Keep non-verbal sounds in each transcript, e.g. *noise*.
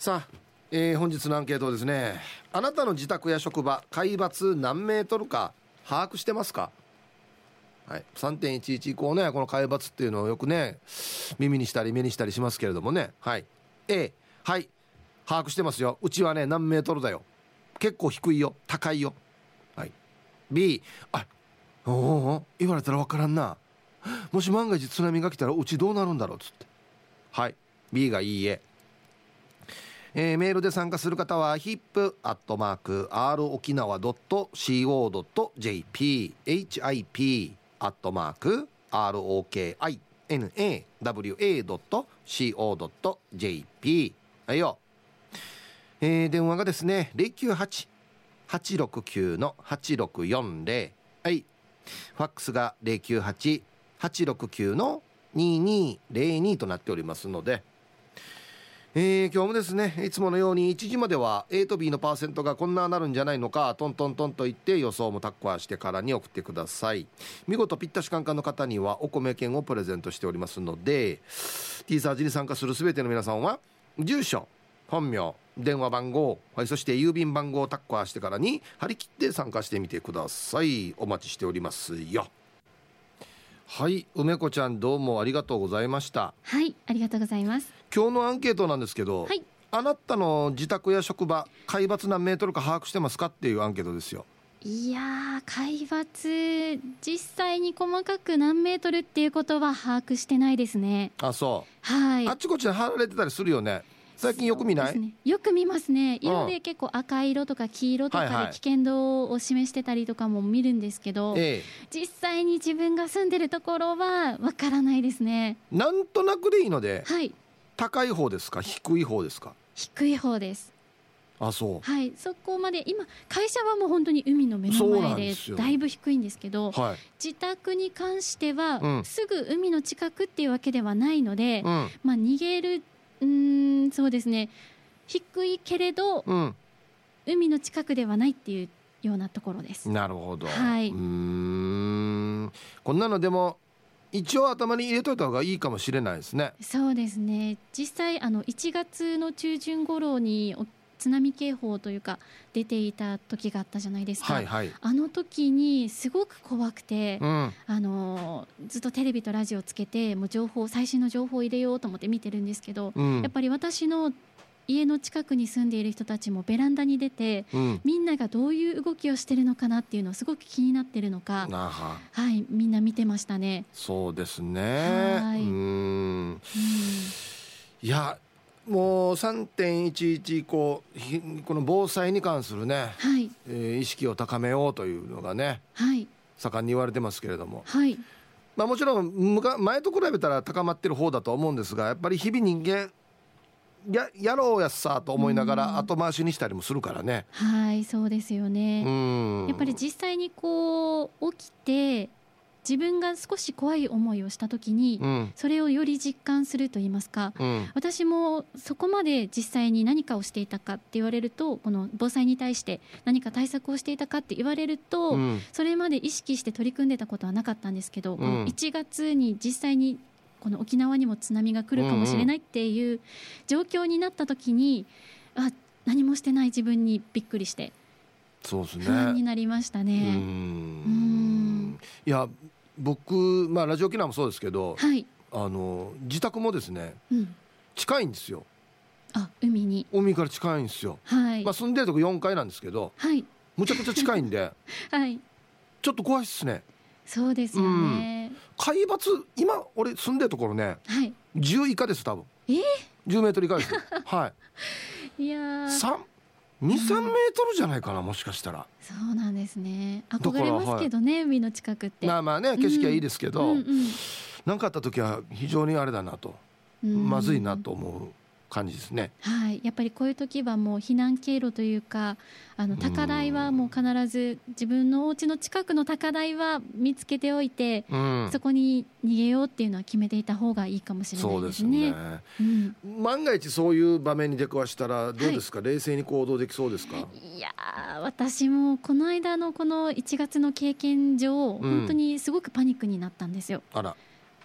さあ、えー、本日のアンケートですねあなたの自宅や職場海抜何メートルか把握してますか？はい、3.11以降ねこの海抜っていうのをよくね耳にしたり目にしたりしますけれどもね。はい。A はい把握してますよ。うちはね何メートルだよ。結構低いよ。高いよ。はい。B あおお言われたら分からんな。もし万が一津波が来たらうちどうなるんだろう？っつって。はい。B がいいえ。えー、メールで参加する方は hip.r 沖縄 .co.jp hip アットマーク ROKINAWA.CO.jp はいよ、えー、電話がですね098-869-8640はい。ファックスが098-869の2202となっておりますのでえー、今日もですねいつものように1時までは A と B のパーセントがこんななるんじゃないのかトントントンと言って予想もタッコアしてからに送ってください。見事ぴったしカンカンの方にはお米券をプレゼントしておりますので T サージに参加する全ての皆さんは住所本名電話番号、はい、そして郵便番号をタッコアしてからに張り切って参加してみてください。お待ちしておりますよ。はい梅子ちゃんどうもありがとうございました。はいありがとうございます。今日のアンケートなんですけど、はい、あなたの自宅や職場海抜何メートルか把握してますかっていうアンケートですよ。いや海抜実際に細かく何メートルっていうことは把握してないですね。あそう。はい。あっちこっちで貼られてたりするよね。最近よく見ない、ね、よく見ますね。色で結構赤色とか黄色とかで危険度を示してたりとかも見るんですけど、はいはい、実際に自分が住んでるところはわからないですね。なんとなくでいいので、はい、高い方ですか？低い方ですか？低い方です。あそう。はい。そこまで今会社はもう本当に海の目の前でだいぶ低いんですけど、はい、自宅に関しては、うん、すぐ海の近くっていうわけではないので、うん、まあ逃げるうんそうですね。低いけれど、うん、海の近くではないっていうようなところです。なるほど。はい。うん。こんなのでも一応頭に入れといた方がいいかもしれないですね。そうですね。実際あの1月の中旬頃に津波警報というか出ていた時があったじゃないですか、はいはい、あの時にすごく怖くて、うん、あのずっとテレビとラジオつけてもう情報最新の情報を入れようと思って見てるんですけど、うん、やっぱり私の家の近くに住んでいる人たちもベランダに出て、うん、みんながどういう動きをしてるのかなっていうのをすごく気になってるのか、はいみんな見てましたね。そうですね。はい。うん。いやもう3.11以降この防災に関するね、はいえー、意識を高めようというのがね、はい、盛んに言われてますけれども、はいまあ、もちろん前と比べたら高まってる方だと思うんですがやっぱり日々人間ややろうやっさと思いながら後回しにしたりもするからね。はいそうですよね。やっぱり実際にこう起きて自分が少し怖い思いをした時に、うん、それをより実感すると言いますか、うん、私もそこまで実際に何かをしていたかって言われるとこの防災に対して何か対策をしていたかって言われると、うん、それまで意識して取り組んでたことはなかったんですけど、この1月に実際にこの沖縄にも津波が来るかもしれないっていう状況になった時にあ何もしてない自分にびっくりしてそうですね。不安になりましたね。うん。いや僕、まあ、ラジオ沖縄もそうですけど、はい、あの自宅もですね、うん、近いんですよ。あ海に。海から近いんですよ、はい。まあ、住んでるとこ4階なんですけど、はい、むちゃくちゃ近いんで、*laughs* はい、ちょっと怖いっすねそうですよね、うん、海抜今俺住んでるところね、はい、10以下です多分。え？ー、10メートル以下です。*laughs* はい。いや23メートルじゃないかな、もしかしたら。そうなんですね。憧れますけどね、はい、海の近くって。まあまあね景色はいいですけど、うんうん。うん、かあった時は非常にあれだなと、まずいなと思う感じですね。はい、やっぱりこういう時はもう避難経路というか、あの高台はもう必ず自分のお家の近くの高台は見つけておいて、うん、そこに逃げようっていうのは決めていた方がいいかもしれないですね。すねうん、万が一そういう場面に出くわしたらどうですか、はい、冷静に行動できそうですか？いや私もこの間のこの1月の経験上、うん、本当にすごくパニックになったんですよ。あら。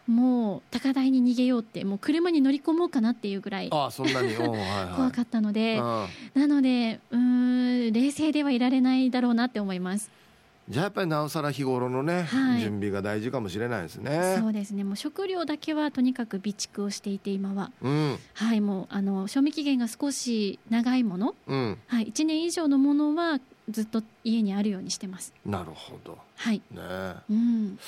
もう高台に逃げようってもう車に乗り込もうかなっていうぐらいあそんなに、*laughs* 怖かったので、なのでうん冷静ではいられないだろうなって思います。じゃあやっぱりなおさら日頃のね、はい、準備が大事かもしれないですね。そうですね。もう食料だけはとにかく備蓄をしていて今は、うん、はいもうあの賞味期限が少し長いもの、うん、はい1年以上のものはずっと家にあるようにしてます。なるほど。はい。ね。うん。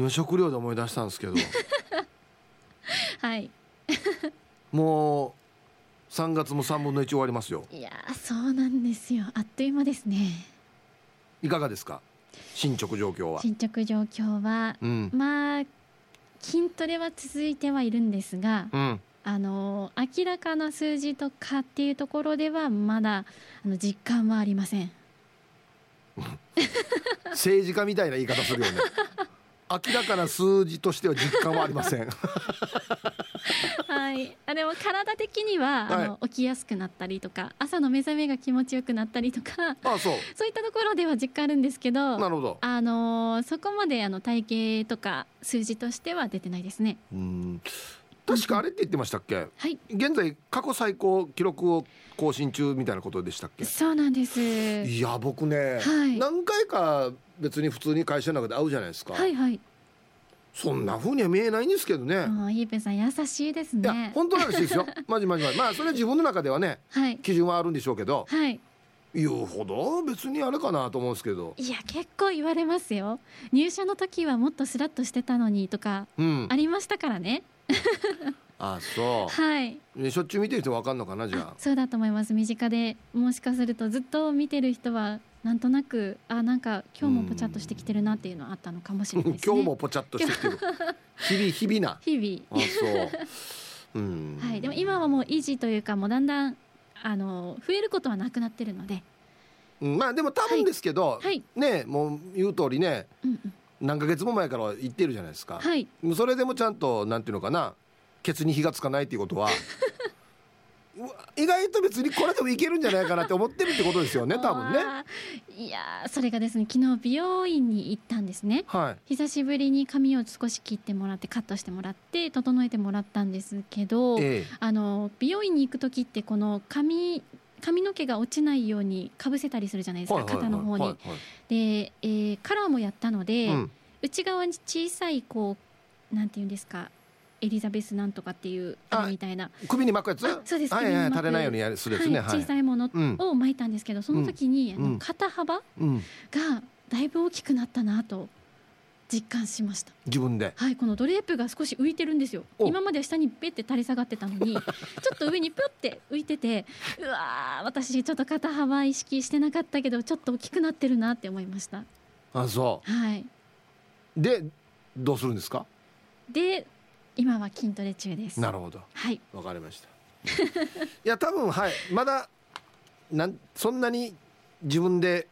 今食料で思い出したんですけど。*laughs* はい。*laughs* もう3月も3分の1終わりますよ。いやそうなんですよ。あっという間ですね。いかがですか？進捗状況は進捗状況は、うん、まあ筋トレは続いてはいるんですが、うん、あの明らかな数字とかっていうところではまだあの実感はありません *laughs* 政治家みたいな言い方するよね明らかな数字としては実感はありません。はい。あでも体的には、はい、あの起きやすくなったりとか朝の目覚めが気持ちよくなったりとかあそう。そういったところでは実感あるんですけどなるほど。あのそこまであの体型とか数字としては出てないですね。うん確かあれって言ってましたっけ、はい、現在過去最高記録を更新中みたいなことでしたっけ？そうなんですいや僕ね、はい、何回か別に普通に会社の中で会うじゃないですかはいはいそんな風には見えないんですけどね。イーペさん優しいですね。いや本当らしいですよ。*laughs* まじまじまじ。まあそれは自分の中ではね、はい、基準はあるんでしょうけど。はい。言うほど別にあれかなと思うんですけど。いや結構言われますよ。入社の時はもっとスラッとしてたのにとかありましたからね。あそう。はい。しょっちゅう見てる人わかんのかなじゃあ。そうだと思います。身近でもしかするとずっと見てる人はなんとなくあなんか今日もぽちゃっとしてきてるなっていうのはあったのかもしれないですね。今日もぽちゃっとしてきてる。*laughs* 日々日々な。日々。あそう。うん。はい。でも今はもう維持というかもうだんだんあの増えることはなくなってるので、うん、まあでも多分ですけど、はい。はい、ねもう言う通りね、うんうん何ヶ月も前から言ってるじゃないですか、はい、それでもちゃんとなんていうのかな。ケツに火がつかないっていうことは。*laughs* 意外と別にこれでもいけるんじゃないかなって思ってるってことですよね *laughs* 多分ね。いやそれがですね昨日美容院に行ったんですね、はい、久しぶりに髪を少し切ってもらってカットしてもらって整えてもらったんですけど、ええ、あの美容院に行く時ってこの髪髪の毛が落ちないようにかぶせたりするじゃないですか、肩の方に。で、えー、カラーもやったので、うん、内側に小さいこうなんていうんですかエリザベスなんとかっていうあれみたいな。首に巻くやつ？そうですはいはい垂れないようにやるするですね、はい、小さいものを巻いたんですけど、その時に、あの肩幅がだいぶ大きくなったなと実感しました。自分で？はいこのドレープが少し浮いてるんですよ。今までは下にペって垂れ下がってたのに *laughs* ちょっと上にぴょって浮いててうわ私ちょっと肩幅意識してなかったけどちょっと大きくなってるなって思いました。あそう。はい。でどうするんですか？で今は筋トレ中です。なるほど。はい。わかりました。いや多分はい。まだなんそんなに自分で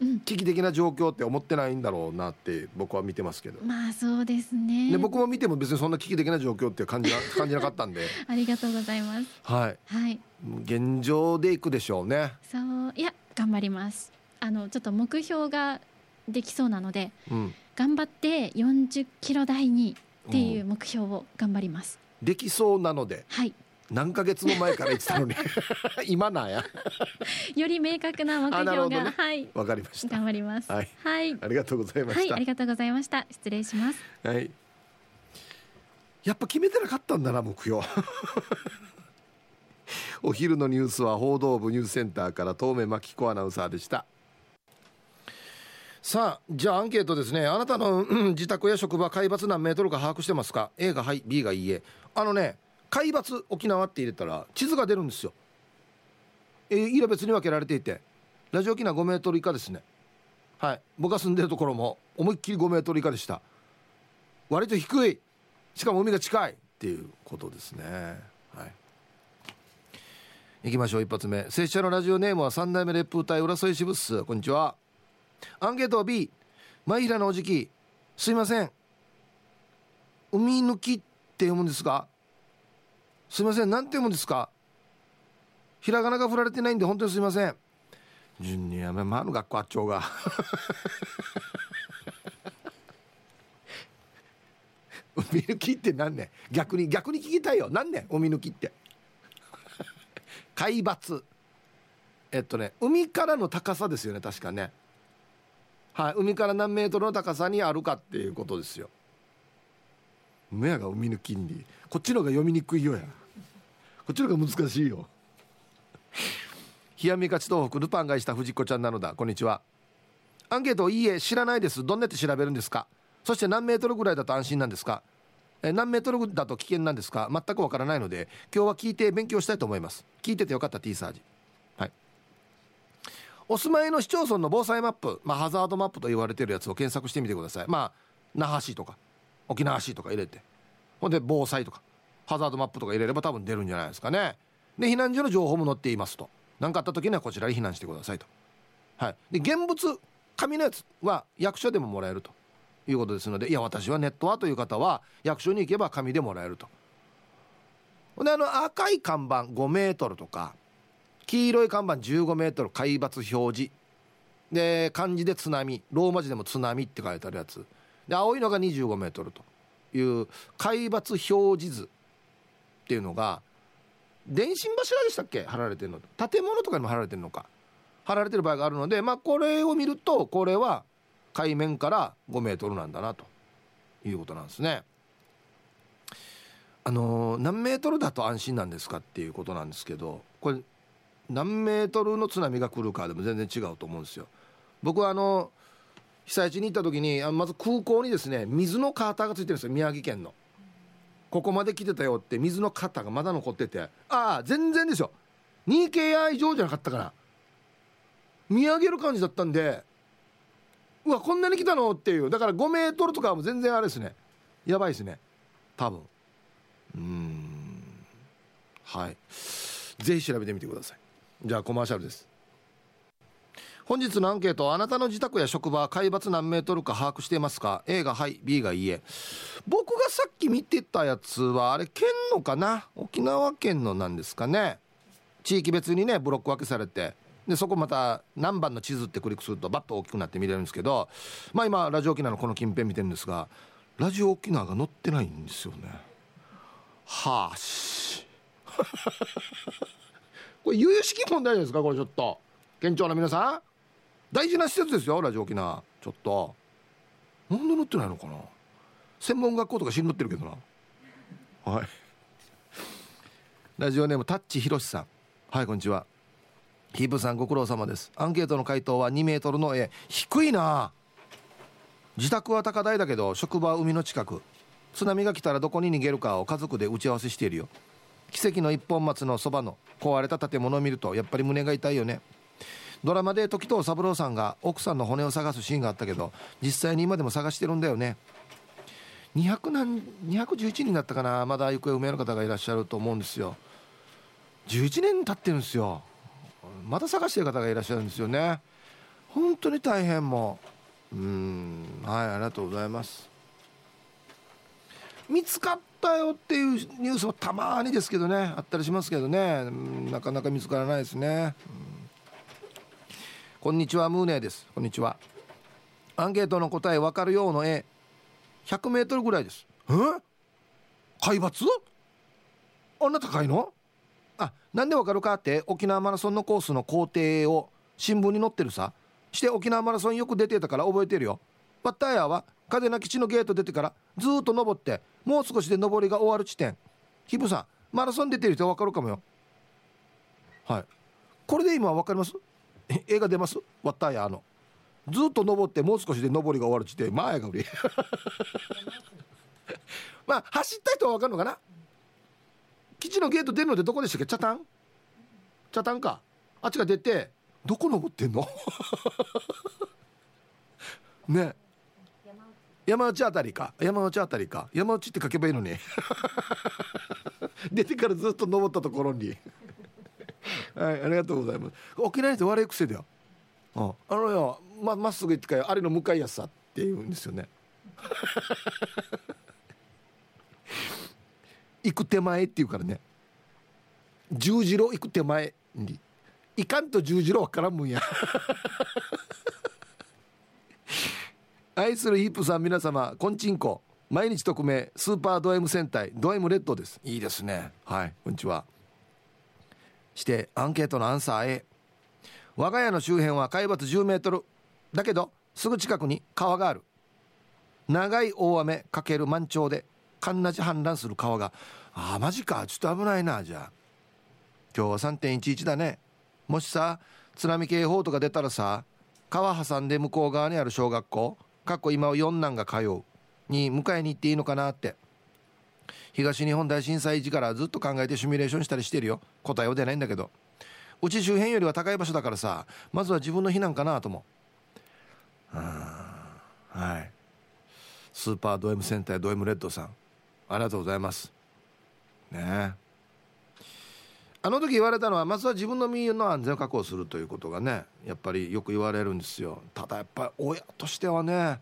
危機的な状況って思ってないんだろうなって僕は見てますけど。まあそうですね。で僕も見ても別にそんな危機的な状況って感じな *laughs* 感じなかったんで。*laughs* ありがとうございます。はい。はい。現状でいくでしょうね。そう。いや頑張ります。あのちょっと目標ができそうなので、うん、頑張って40キロ台にっていう目標を頑張ります、うん、できそうなので。はい何ヶ月も前から言ってたのに。*laughs* 今なんや。より明確な目標が、ね、はい。わかりました。頑張ります。はい、はい、ありがとうございました、はい、ありがとうございました。失礼します。はい。やっぱ決めてなかったんだな目標。*laughs* お昼のニュースは報道部ニュースセンターから東目真紀子アナウンサーでした。さあじゃあアンケートですね。あなたの、うん、自宅や職場海抜何メートルか把握してますか？A がはい B がいいえ。あのね海抜沖縄って入れたら地図が出るんですよ。えー、色別に分けられていて。ラジオ沖縄5メートル以下ですね。はい。僕が住んでるところも思いっきり5メートル以下でした。割と低い。しかも海が近い。っていうことですね。はい。行きましょう。一発目。拙者のラジオネームは三代目烈風隊浦添支部っすこんにちは。アンケートは B 前平のおじき。すいません。海抜きって読むんですかすいません何て読むんですか？ひらがなが振られてないんで本当にすいません。順にやめまあの学校あっちょうが *laughs* 海抜きって何ね逆に逆に聞きたいよ。何ね海抜きって。海抜。えっとね海からの高さですよね確かね。はい海から何メートルの高さにあるかっていうことですよ。目やが海抜きにこっちの方が読みにくいよや。こっちの方が難しいよ。冷やみ勝ち東北ルパンがした藤子ちゃんなのだ。こんにちは。アンケートいいえ知らないです。どんなって調べるんですか？そして何メートルぐらいだと安心なんですか？え何メートルだと危険なんですか？全くわからないので今日は聞いて勉強したいと思います。聞いててよかった T サージ。はい。お住まいの市町村の防災マップ、まあ、ハザードマップと言われてるやつを検索してみてください。まあ那覇市とか沖縄市とか入れて。ほんで防災とか。ハザードマップとか入れれば多分出るんじゃないですかね。で避難所の情報も載っていますと。何かあった時にはこちらに避難してくださいと。はい。で現物紙のやつは役所でももらえるということですのでいや私はネットはという方は役所に行けば紙でもらえると。であの赤い看板5メートルとか黄色い看板15メートル海抜表示。で漢字で津波ローマ字でも津波って書いてあるやつ。で青いのが25メートルという海抜表示図。っていうのが電信柱でしたっけ？貼られてるの建物とかにも貼られてるのか貼られてる場合があるのでまあこれを見るとこれは海面から5メートルなんだなということなんですね。あの何メートルだと安心なんですかっていうことなんですけどこれ何メートルの津波が来るかでも全然違うと思うんですよ。僕はあの被災地に行った時にまず空港にですね水のカーターがついてるんですよ宮城県の。ここまで来てたよって水のカーターがまだ残ってて。ああ全然ですよ。2KR 以上じゃなかったから。見上げる感じだったんでうわこんなに来たのっていう。だから5メートルとかも全然あれですね。やばいですね。多分。うん。はい。ぜひ調べてみてください。じゃあコマーシャルです。本日のアンケートあなたの自宅や職場海抜何メートルか把握していますか？A がはい B がいいえ。僕がさっき見てたやつはあれ県のかな？沖縄県のなんですかね。地域別にねブロック分けされて。でそこまた何番の地図ってクリックするとバッと大きくなって見れるんですけど。まあ今ラジオ沖縄のこの近辺見てるんですがラジオ沖縄が載ってないんですよね。はあし。*laughs* これ由々しき問題ですか？これちょっと。県庁の皆さん？大事な施設ですよラジオ沖縄。ちょっと。なんで載ってないのかな。専門学校とか死ん載ってるけどな。はい。ラジオネームタッチひろしさん。はいこんにちは。ヒープさんご苦労様です。アンケートの回答は2メートルの絵。低いな。自宅は高台だけど職場は海の近く。津波が来たらどこに逃げるかを家族で打ち合わせしているよ。奇跡の一本松のそばの壊れた建物を見るとやっぱり胸が痛いよね。ドラマで時藤三郎さんが奥さんの骨を探すシーンがあったけど実際に今でも探してるんだよね。200何211人だったかなまだ行方不明の方がいらっしゃると思うんですよ。11年経ってるんですよ。また探してる方がいらっしゃるんですよね。本当に大変もう。んはいありがとうございます。見つかったよっていうニュースもたまにですけどねあったりしますけどね。なかなか見つからないですね、こんにちはムーネーです。こんにちは。アンケートの答え分かるようの絵100メートルぐらいです。え？海抜？あんな高いの？あなんでわかるかって沖縄マラソンのコースの工程を新聞に載ってるさ。して沖縄マラソンよく出てたから覚えてるよ。バッターヤーは嘉手納基地のゲート出てからずっと登ってもう少しで登りが終わる地点。ヒブさんマラソン出てる人わかるかもよ。はい。これで今わかります？映画出ます？ワッターヤーの。ずっと登ってもう少しで登りが終わる地点前が売り *laughs* まあ走った人は分かるのかな？基地のゲート出るのでどこでしたっけ？茶炭茶炭か。あっちが出てどこ登ってんの？*laughs* ね。山内あたりか。山内あたりか。山内って書けばいいのに。*laughs* 出てからずっと登ったところに。*laughs* はいありがとうございます。沖縄って悪い癖だよ、うん、あのよままっすぐ行ってかあれの向かいやすさって言うんですよね。*laughs* 行く手前っていうからね。十字路行く手前に。いかんと十字路わからんもんや。*laughs* 愛するヒップさん皆様こんちんこ。毎日匿名スーパード M 戦隊ド M レッドです。いいですね。はいこんにちはしてアンケートのアンサー A 我が家の周辺は海抜10メートル。だけどすぐ近くに川がある。長い大雨かける満潮で神なじ氾濫する川が。あマジか。ちょっと危ないなじゃあ。今日は3.11だね。もしさ津波警報とか出たらさ川挟んで向こう側にある小学校かっこ今は四男が通うに迎えに行っていいのかなって。東日本大震災時からずっと考えてシミュレーションしたりしてるよ。答えは出ないんだけど。うち周辺よりは高い場所だからさまずは自分の避難かなと思う。はい。スーパード M センタード M レッドさん。ありがとうございます。ね。あの時言われたのはまずは自分の身の安全を確保するということがねやっぱりよく言われるんですよ。ただやっぱり親としてはね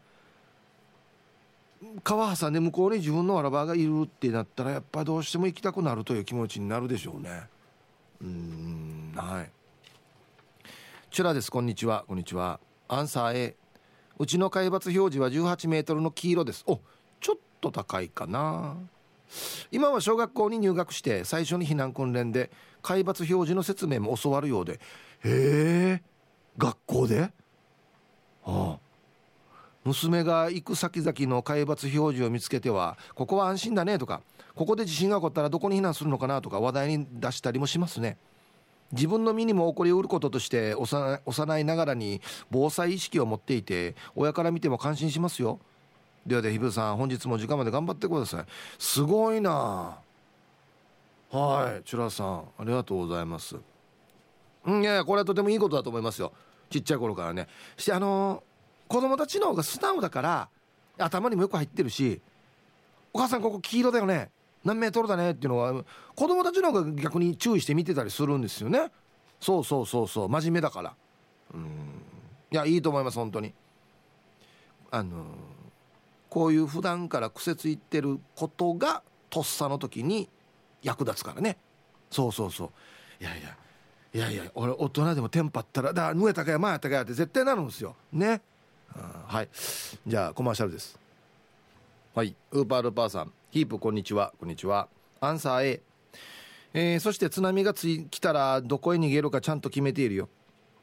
川挟んで向こうに自分のわらばがいるってなったらやっぱどうしても行きたくなるという気持ちになるでしょうね。うんはい。チュラです。こんにちは。こんにちは。アンサー A うちの海抜表示は18メートルの黄色です。おちょっと高いかな。今は小学校に入学して最初に避難訓練で海抜表示の説明も教わるようで。へえ学校で？はあ。娘が行く先々の海抜表示を見つけてはここは安心だねとかここで地震が起こったらどこに避難するのかなとか話題に出したりもしますね。自分の身にも起こりうることとして幼いながらに防災意識を持っていて親から見ても感心しますよ。ではでひぶさん本日も時間まで頑張ってください。すごいな。はいチュラさんありがとうございます。うんいやいやこれはとてもいいことだと思いますよ。ちっちゃい頃からね。してあの子供たちの方が素直だから頭にもよく入ってるしお母さんここ黄色だよね何メートルだねっていうのは子供たちの方が逆に注意して見てたりするんですよね。そうそうそうそう真面目だから。うん。いやいいと思います本当に。あのこういう普段から癖ついてることがとっさの時に役立つからね。そうそうそう。いやいやいやいや俺大人でもテンパったらだからぬえたかやまやったかやって絶対なるんですよ。ね。はい。じゃあコマーシャルです。はい。ウーパールーパーさん。ヒープこんにちは。こんにちは。アンサー A えー、そして津波がつい来たらどこへ逃げるかちゃんと決めているよ。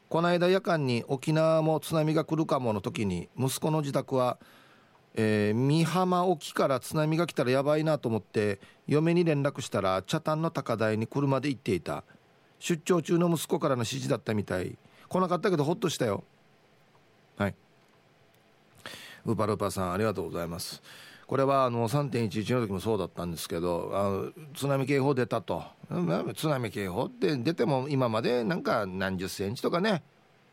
この間夜間に沖縄も津波が来るかもの時に息子の自宅は、えー、美浜沖から津波が来たらやばいなと思って嫁に連絡したら茶炭の高台に車で行っていた。出張中の息子からの指示だったみたい。来なかったけどほっとしたよ。はい。ウパルパさんありがとうございます。これはあの3.11の時もそうだったんですけどあの津波警報出たと。津波警報って出ても今までなんか何十センチとかね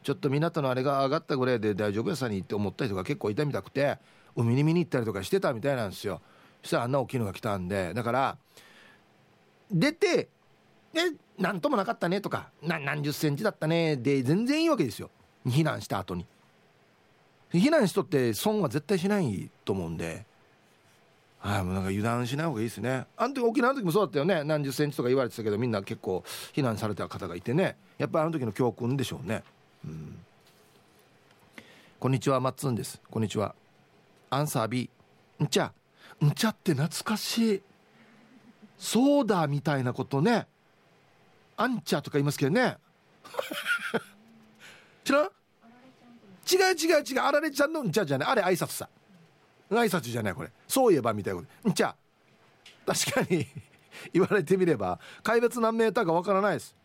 ちょっと港のあれが上がったぐらいで大丈夫やさにって思った人が結構いたみたくて海に見に行ったりとかしてたみたいなんですよ。そしたらあんな大きいのが来たんでだから出てえ何ともなかったねとか何十センチだったねで全然いいわけですよ。避難した後に。避難しとって損は絶対しないと思うんで。はい、もうなんか油断しない方がいいですね。あの時沖縄の時もそうだったよね。何十センチとか言われてたけどみんな結構避難された方がいてね。やっぱりあの時の教訓でしょうね。うん。こんにちはマッツンです。こんにちは。アンサー B んちゃ。んちゃって懐かしい。そうだみたいなことね。あんちゃとか言いますけどね。*laughs* 知らん？違う違う違う。あられちゃんのんちゃじゃないあれ挨拶さ。挨拶じゃないこれ。そういえばみたいなこと。んちゃ確かに。*laughs* 言われてみれば海別何メーターかわからないです。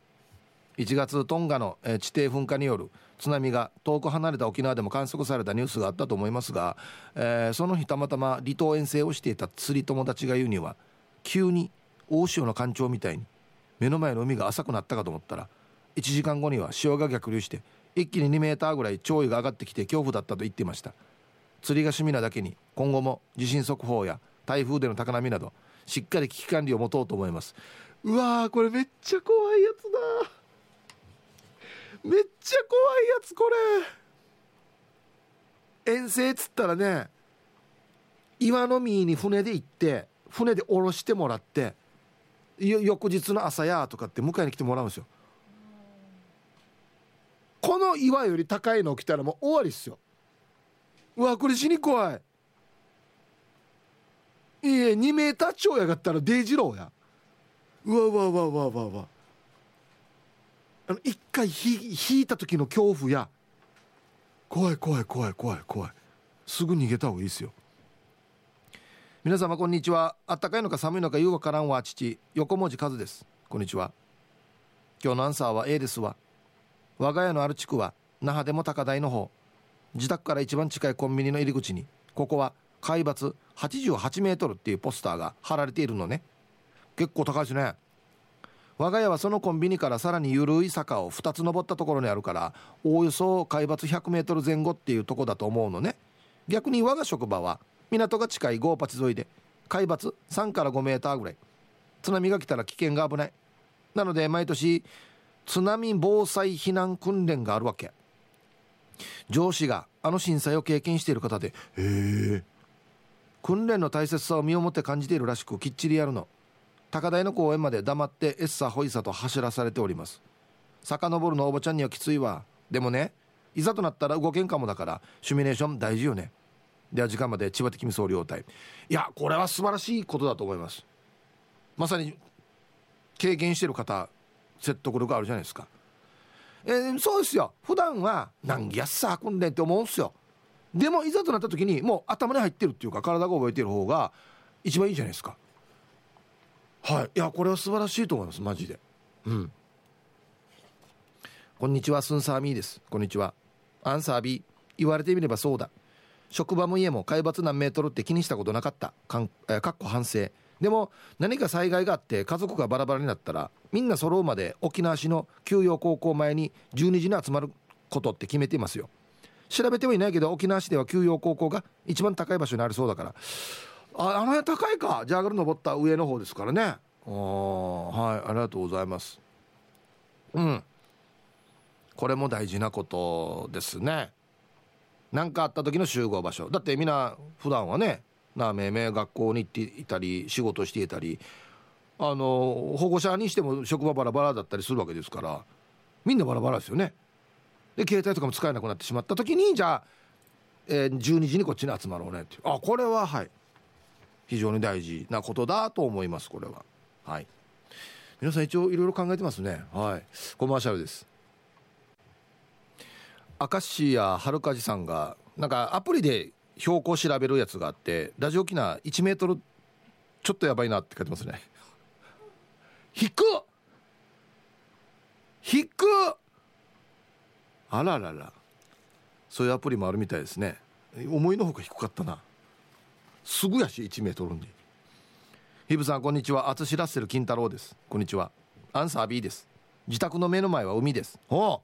1月トンガの地底噴火による津波が遠く離れた沖縄でも観測されたニュースがあったと思いますが、えー、その日たまたま離島遠征をしていた釣り友達が言うには急に大潮の干潮みたいに目の前の海が浅くなったかと思ったら1時間後には潮が逆流して一気に2メーターぐらい潮位が上がってきて恐怖だったと言っていました。釣りが趣味なだけに今後も地震速報や台風での高波などしっかり危機管理を持とうと思います。うわこれめっちゃ怖いやつだ。めっちゃ怖いやつこれ。遠征っつったらね岩の実に船で行って船で降ろしてもらって翌日の朝やとかって迎えに来てもらうんですよ。この岩より高いの来たらもう終わりっすよ。うわこれ死に怖い。いえ2メーター超やがったらデイジローや。うわうわうわうわうわうわ。あの一回ひ引いた時の恐怖や。怖い怖い怖い怖い怖い。すぐ逃げた方がいいですよ。皆様こんにちは。あったかいのか寒いのか言うわからんわ父。横文字和です。こんにちは。今日のアンサーは A ですわ。我が家のある地区は那覇でも高台の方。自宅から一番近いコンビニの入り口にここは海抜88メートルっていうポスターが貼られているのね。結構高いですね。我が家はそのコンビニからさらに緩い坂を2つ登ったところにあるからおおよそ海抜100メートル前後っていうとこだと思うのね。逆に我が職場は港が近いゴーパチ沿いで海抜3から5メーターぐらい。津波が来たら危険が危ない。なので毎年津波防災避難訓練があるわけ。上司があの震災を経験している方でへえ。訓練の大切さを身をもって感じているらしくきっちりやるの。高台の公園まで黙ってエッサホイサと走らされております。遡るのおばちゃんにはきついわ。でもねいざとなったら動けんかもだからシミュレーション大事よね。では時間まで千葉的味総領隊。いやこれは素晴らしいことだと思います。まさに経験してる方説得力あるじゃないですか。えー、そうですよ。普段は何やっさ訓練って思うんすよ。でもいざとなった時にもう頭に入ってるっていうか体が覚えてる方が一番いいじゃないですか。はい。いやこれは素晴らしいと思います。マジで。うん。こんにちはスンサーミーです。こんにちは。アンサー B 言われてみればそうだ。職場も家も海抜何メートルって気にしたことなかった。かん、えー、かっこ反省。でも何か災害があって家族がバラバラになったらみんな揃うまで沖縄市の休養高校前に12時に集まることって決めていますよ。調べてはいないけど沖縄市では休養高校が一番高い場所にありそうだから。ああの辺高いか？ジャーガル登った上の方ですからね。はいありがとうございます。うん。これも大事なことですね。何かあった時の集合場所。だってみんな普段はねなめめ学校に行っていたり仕事していたりあの保護者にしても職場バラバラだったりするわけですからみんなバラバラですよね。で携帯とかも使えなくなってしまった時にじゃあ、えー、12時にこっちに集まろうねってあこれははい。非常に大事なことだと思いますこれは。はい。皆さん一応いろいろ考えてますね。はい。コマーシャルです。明石家はるかじさんがなんかアプリで標高調べるやつがあってラジオ機能1メートルちょっとやばいなって書いてますね。*laughs* 低っ！低っ！あららら。そういうアプリもあるみたいですね。思いのほか低かったな。すぐやし1メートルに。ヒブさんこんにちは。淳ラッセル金太郎です。こんにちは。アンサー B です。自宅の目の前は海です。お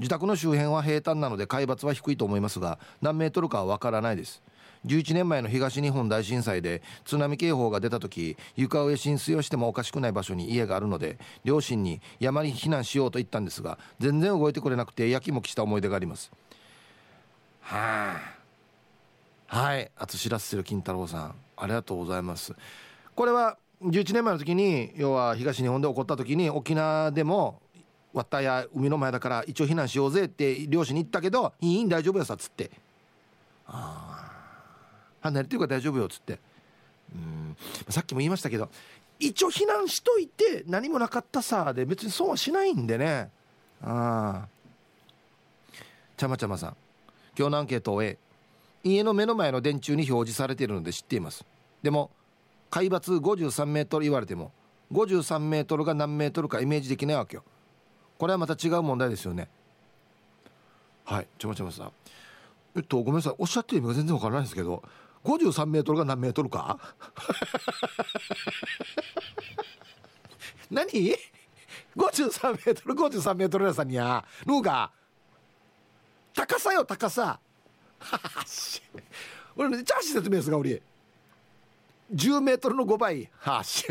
自宅の周辺は平坦なので海抜は低いと思いますが何メートルかはわからないです。11年前の東日本大震災で津波警報が出た時床上浸水をしてもおかしくない場所に家があるので両親に山に避難しようと言ったんですが全然動いてくれなくてやきもきした思い出があります。はあ。はい淳ラッセル金太郎さんありがとうございます。これは11年前の時に要は東日本で起こった時に沖縄でもわったや海の前だから一応避難しようぜって漁師に言ったけどいいん大丈夫やさっつって。ああ離れてるから大丈夫よっつって。うん。さっきも言いましたけど一応避難しといて何もなかったさで別に損はしないんでね。ああちゃまちゃまさん。今日のアンケートを A 家の目の前の電柱に表示されているので知っています。でも海抜53メートル言われても53メートルが何メートルかイメージできないわけよ。これはまた違う問題ですよね。はいちょまちょまさん。えっとごめんなさい。おっしゃってる意味が全然わからないんですけど53メートルが何メートルか？*laughs* 何 ?53 メートル53メートルやさんにやのうが高さよ高さ。*laughs* 俺ねチャーシー説明すが俺。10メートルの5倍。はし。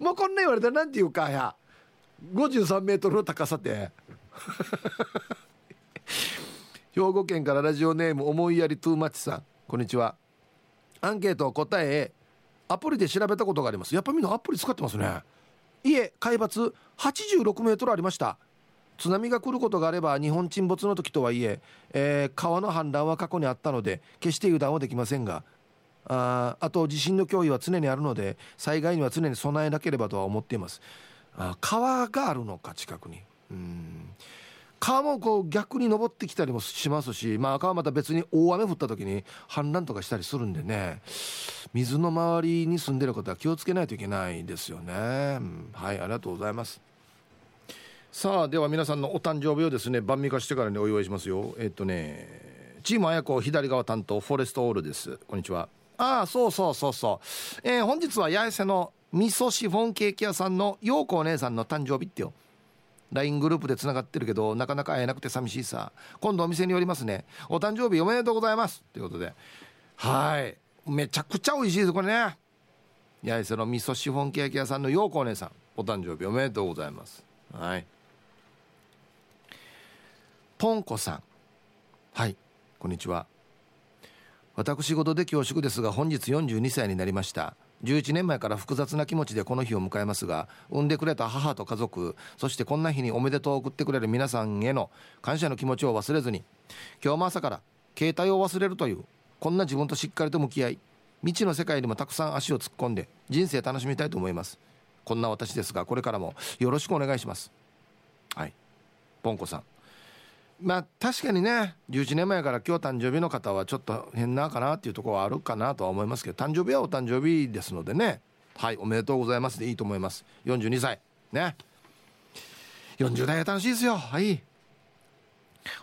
もうこんな言われたら何て言うかや。53メートルの高さって。*laughs* 兵庫県からラジオネーム思いやりトゥーマッチさん。こんにちは。アンケート答えアプリで調べたことがあります。やっぱみんなアプリ使ってますね。家海抜86メートルありました。津波が来ることがあれば日本沈没の時とはいええー、川の氾濫は過去にあったので決して油断はできませんがああと地震の脅威は常にあるので災害には常に備えなければとは思っています。あ川があるのか近くに。うん。川もこう逆に登ってきたりもしますし、まあ、川また別に大雨降った時に氾濫とかしたりするんでね。水の周りに住んでる方は気をつけないといけないですよね、うん、はいありがとうございます。さあでは皆さんのお誕生日をですね晩味化してからにお祝いしますよ。えっとねチーム綾子左側担当フォレストオールです。こんにちは。ああそうそうそうそう、えー、本日は八重瀬の味噌シフォンケーキ屋さんの陽子お姉さんの誕生日ってよ。LINE グループでつながってるけどなかなか会えなくて寂しいさ。今度お店に寄りますね。お誕生日おめでとうございます。ということで。はい。めちゃくちゃ美味しいですこれね。八重瀬の味噌シフォンケーキ屋さんの陽子お姉さん。お誕生日おめでとうございます。はい。ポンコさん。はい。こんにちは。私事で恐縮ですが本日42歳になりました。11年前から複雑な気持ちでこの日を迎えますが産んでくれた母と家族そしてこんな日におめでとうを送ってくれる皆さんへの感謝の気持ちを忘れずに今日も朝から携帯を忘れるというこんな自分としっかりと向き合い未知の世界にもたくさん足を突っ込んで人生楽しみたいと思います。こんな私ですがこれからもよろしくお願いします。はい。ポンコさん。まあ確かにね11年前から今日誕生日の方はちょっと変なかなっていうところはあるかなとは思いますけど誕生日はお誕生日ですのでね。はいおめでとうございますでいいと思います。42歳。ね。40代は楽しいですよ。はい。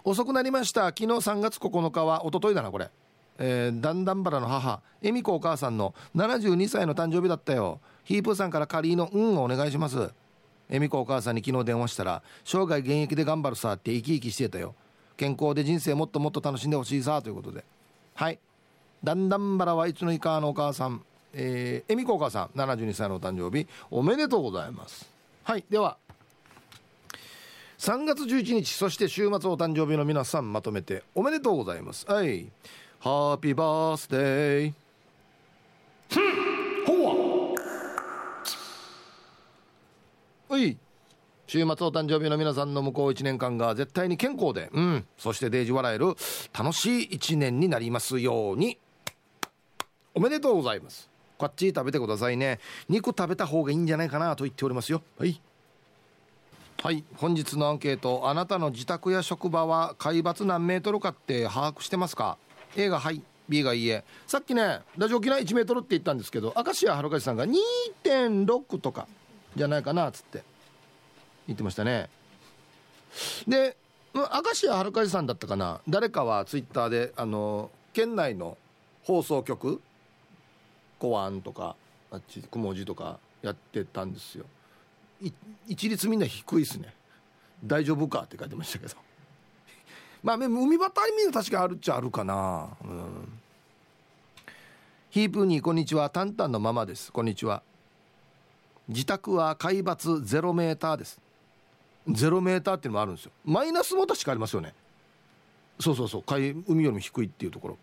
遅くなりました。昨日3月9日は一昨日だなこれ。えー、だんだんバラの母恵美子お母さんの72歳の誕生日だったよ。ヒープーさんから仮の「うん」をお願いします。恵美子お母さんに昨日電話したら生涯現役で頑張るさって生き生きしてたよ。健康で人生もっともっと楽しんでほしいさということで。はい。だんだんバラはいつの日かのお母さん。えー、恵美子お母さん72歳のお誕生日。おめでとうございます。はい。では3月11日そして週末お誕生日の皆さんまとめておめでとうございます。はい。ハッピーバースデー。はい。週末お誕生日の皆さんの向こう1年間が絶対に健康で、うん、そしてデージ笑える楽しい1年になりますように。おめでとうございます。こっち食べてくださいね。肉食べた方がいいんじゃないかなと言っておりますよ。はい。はい。本日のアンケート。あなたの自宅や職場は海抜何メートルかって把握してますか？A がはい。B がいいえ。さっきねラジオ機内1メートルって言ったんですけど明石家はるかさんが2.6とか。じゃないかなっつって。言ってましたね。で明石家はるかさんだったかな。誰かはツイッターであの県内の放送局公安とかあっち雲字とかやってたんですよ。一律みんな低いっすね。大丈夫かって書いてましたけど。*laughs* まあ海端に確かあるっちゃあるかな。うん。ヒープーにこんにちは。タンタンのママです。こんにちは。自宅は海抜0メーターです。0メーターっていうのもあるんですよ。マイナスも確かありますよね。そうそうそう。海海よりも低いっていうところ。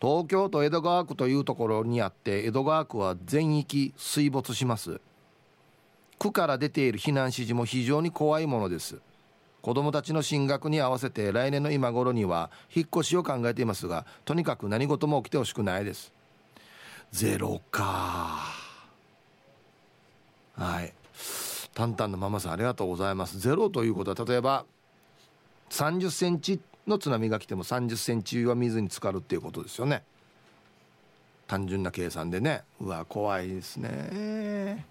東京都江戸川区というところにあって江戸川区は全域水没します。区から出ている避難指示も非常に怖いものです。子どもたちの進学に合わせて来年の今頃には引っ越しを考えていますがとにかく何事も起きてほしくないです。ゼロか。はい。タンタンのママさんありがとうございます。ゼロということは例えば30センチの津波が来ても30センチは水に浸かるっていうことですよね。単純な計算でね。うわ怖いですね。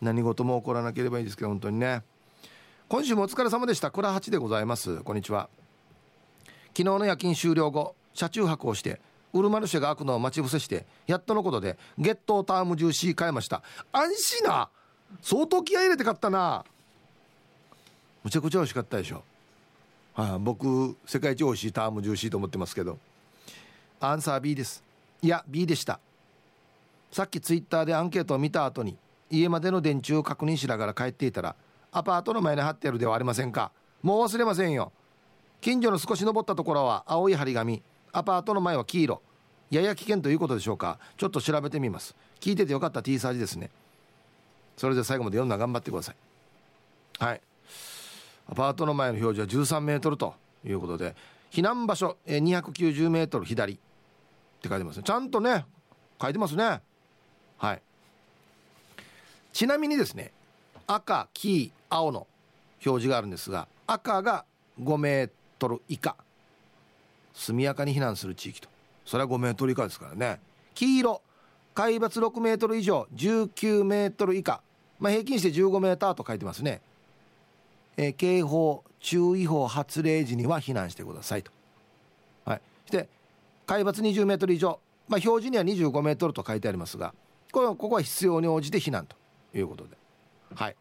何事も起こらなければいいですけど本当にね。今週もお疲れ様でした。倉八でございます。こんにちは。昨日の夜勤終了後車中泊をしてウルマルシェが開くのを待ち伏せしてやっとのことでゲットタームジューシー買いました。安心な。相当気合入れて買ったな。むちゃくちゃ美味しかったでしょ。はあ、僕世界一美味しいタームジューシーと思ってますけど。アンサー B です。いや B でした。さっきツイッターでアンケートを見た後に家までの電柱を確認しながら帰っていたらアパートの前に貼ってあるではありませんか。もう忘れませんよ。近所の少し登ったところは青い張り紙。アパートの前は黄色。やや危険ということでしょうか。ちょっと調べてみます。聞いててよかった。T サージですね。それで最後まで読んだ頑張ってください。はい。アパートの前の表示は13メートルということで避難場所290メートル左。って書いてますね。ちゃんとね書いてますね。はい。ちなみにですね赤黄青の表示があるんですが赤が5メートル以下。速やかに避難する地域と。それは5メートル以下ですからね。黄色海抜6メートル以上19メートル以下。まあ、平均して15メーターと書いてますね、えー、警報注意報発令時には避難してくださいと。はい。して海抜20メートル以上。まあ、表示には25メートルと書いてありますがこれここは必要に応じて避難と。いうことで。はい。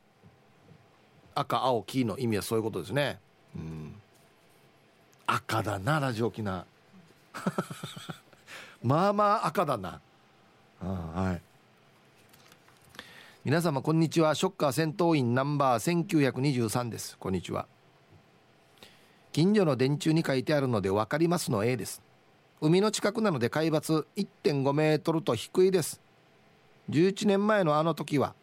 赤青黄の意味はそういうことですね。うん。赤だなラジオ機な *laughs* まあまあ赤だな。あはい。皆様こんにちは。ショッカー戦闘員ナンバー1923です。こんにちは。近所の電柱に書いてあるので分かりますの A です。海の近くなので海抜1.5メートルと低いです。11年前のあの時は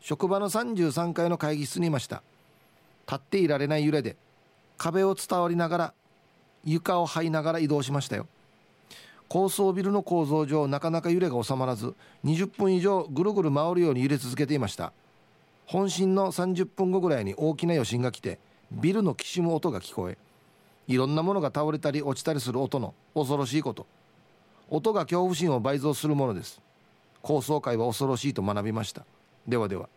職場の33階の会議室にいました。立っていられない揺れで壁を伝わりながら床を這いながら移動しましたよ。高層ビルの構造上なかなか揺れが収まらず20分以上ぐるぐる回るように揺れ続けていました。本震の30分後ぐらいに大きな余震が来てビルのきしむ音が聞こえいろんなものが倒れたり落ちたりする音の恐ろしいこと。音が恐怖心を倍増するものです。高層階は恐ろしいと学びました。ではでは。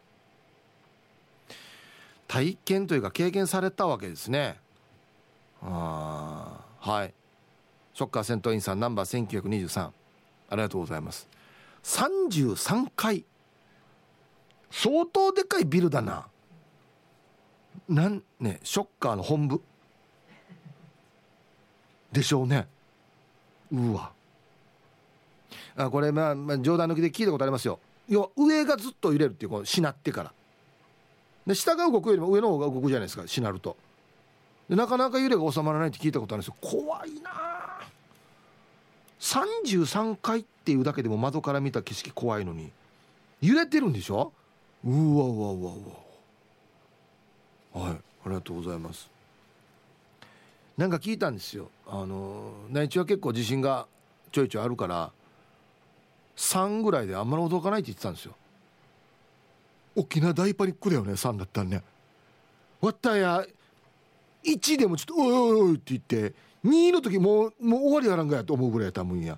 体験というか経験されたわけですね。あはい。ショッカー戦闘員さんナンバー1923ありがとうございます。33階相当でかいビルだな。なんねショッカーの本部。でしょうね。うわ。あこれまあ、まあ、冗談抜きで聞いたことありますよ。要は上がずっと揺れるっていうこのしなってから。で下が動くよりも上の方が動くじゃないですかしなると。でなかなか揺れが収まらないって聞いたことあるんですよ。怖いな33階っていうだけでも窓から見た景色怖いのに揺れてるんでしょ？うわうわうわうわ。はいありがとうございます。なんか聞いたんですよ。あの内地は結構地震がちょいちょいあるから3ぐらいであんまり驚かないって言ってたんですよ。沖縄大パニックだよね3だったらね。わったや1でもちょっと「おいおいおい」って言って2の時もうもう終わりやらんがやと思うぐらいやったもんや。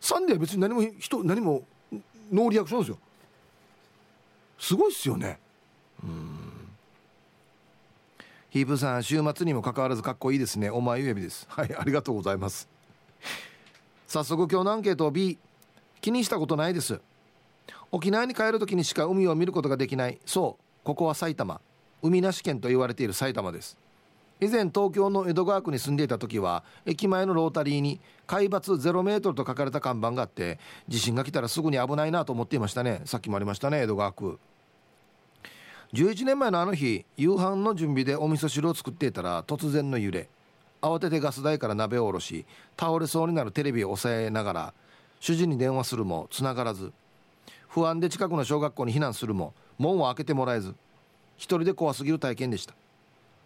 3では別に何も人何もノーリアクションですよ。すごいっすよね。うん。ヒープさん週末にもかかわらずかっこいいですね。お前ゆえびです。はいありがとうございます。早速今日のアンケートを B 気にしたことないです。沖縄に帰る時にしか海を見ることができない。そう。ここは埼玉。海なし県と言われている埼玉です。以前東京の江戸川区に住んでいた時は駅前のロータリーに海抜0メートルと書かれた看板があって地震が来たらすぐに危ないなと思っていましたね。さっきもありましたね江戸川区。11年前のあの日夕飯の準備でお味噌汁を作っていたら突然の揺れ。慌ててガス台から鍋を下ろし倒れそうになるテレビを押さえながら主人に電話するも繋がらず。不安で近くの小学校に避難するも門を開けてもらえず一人で怖すぎる体験でした。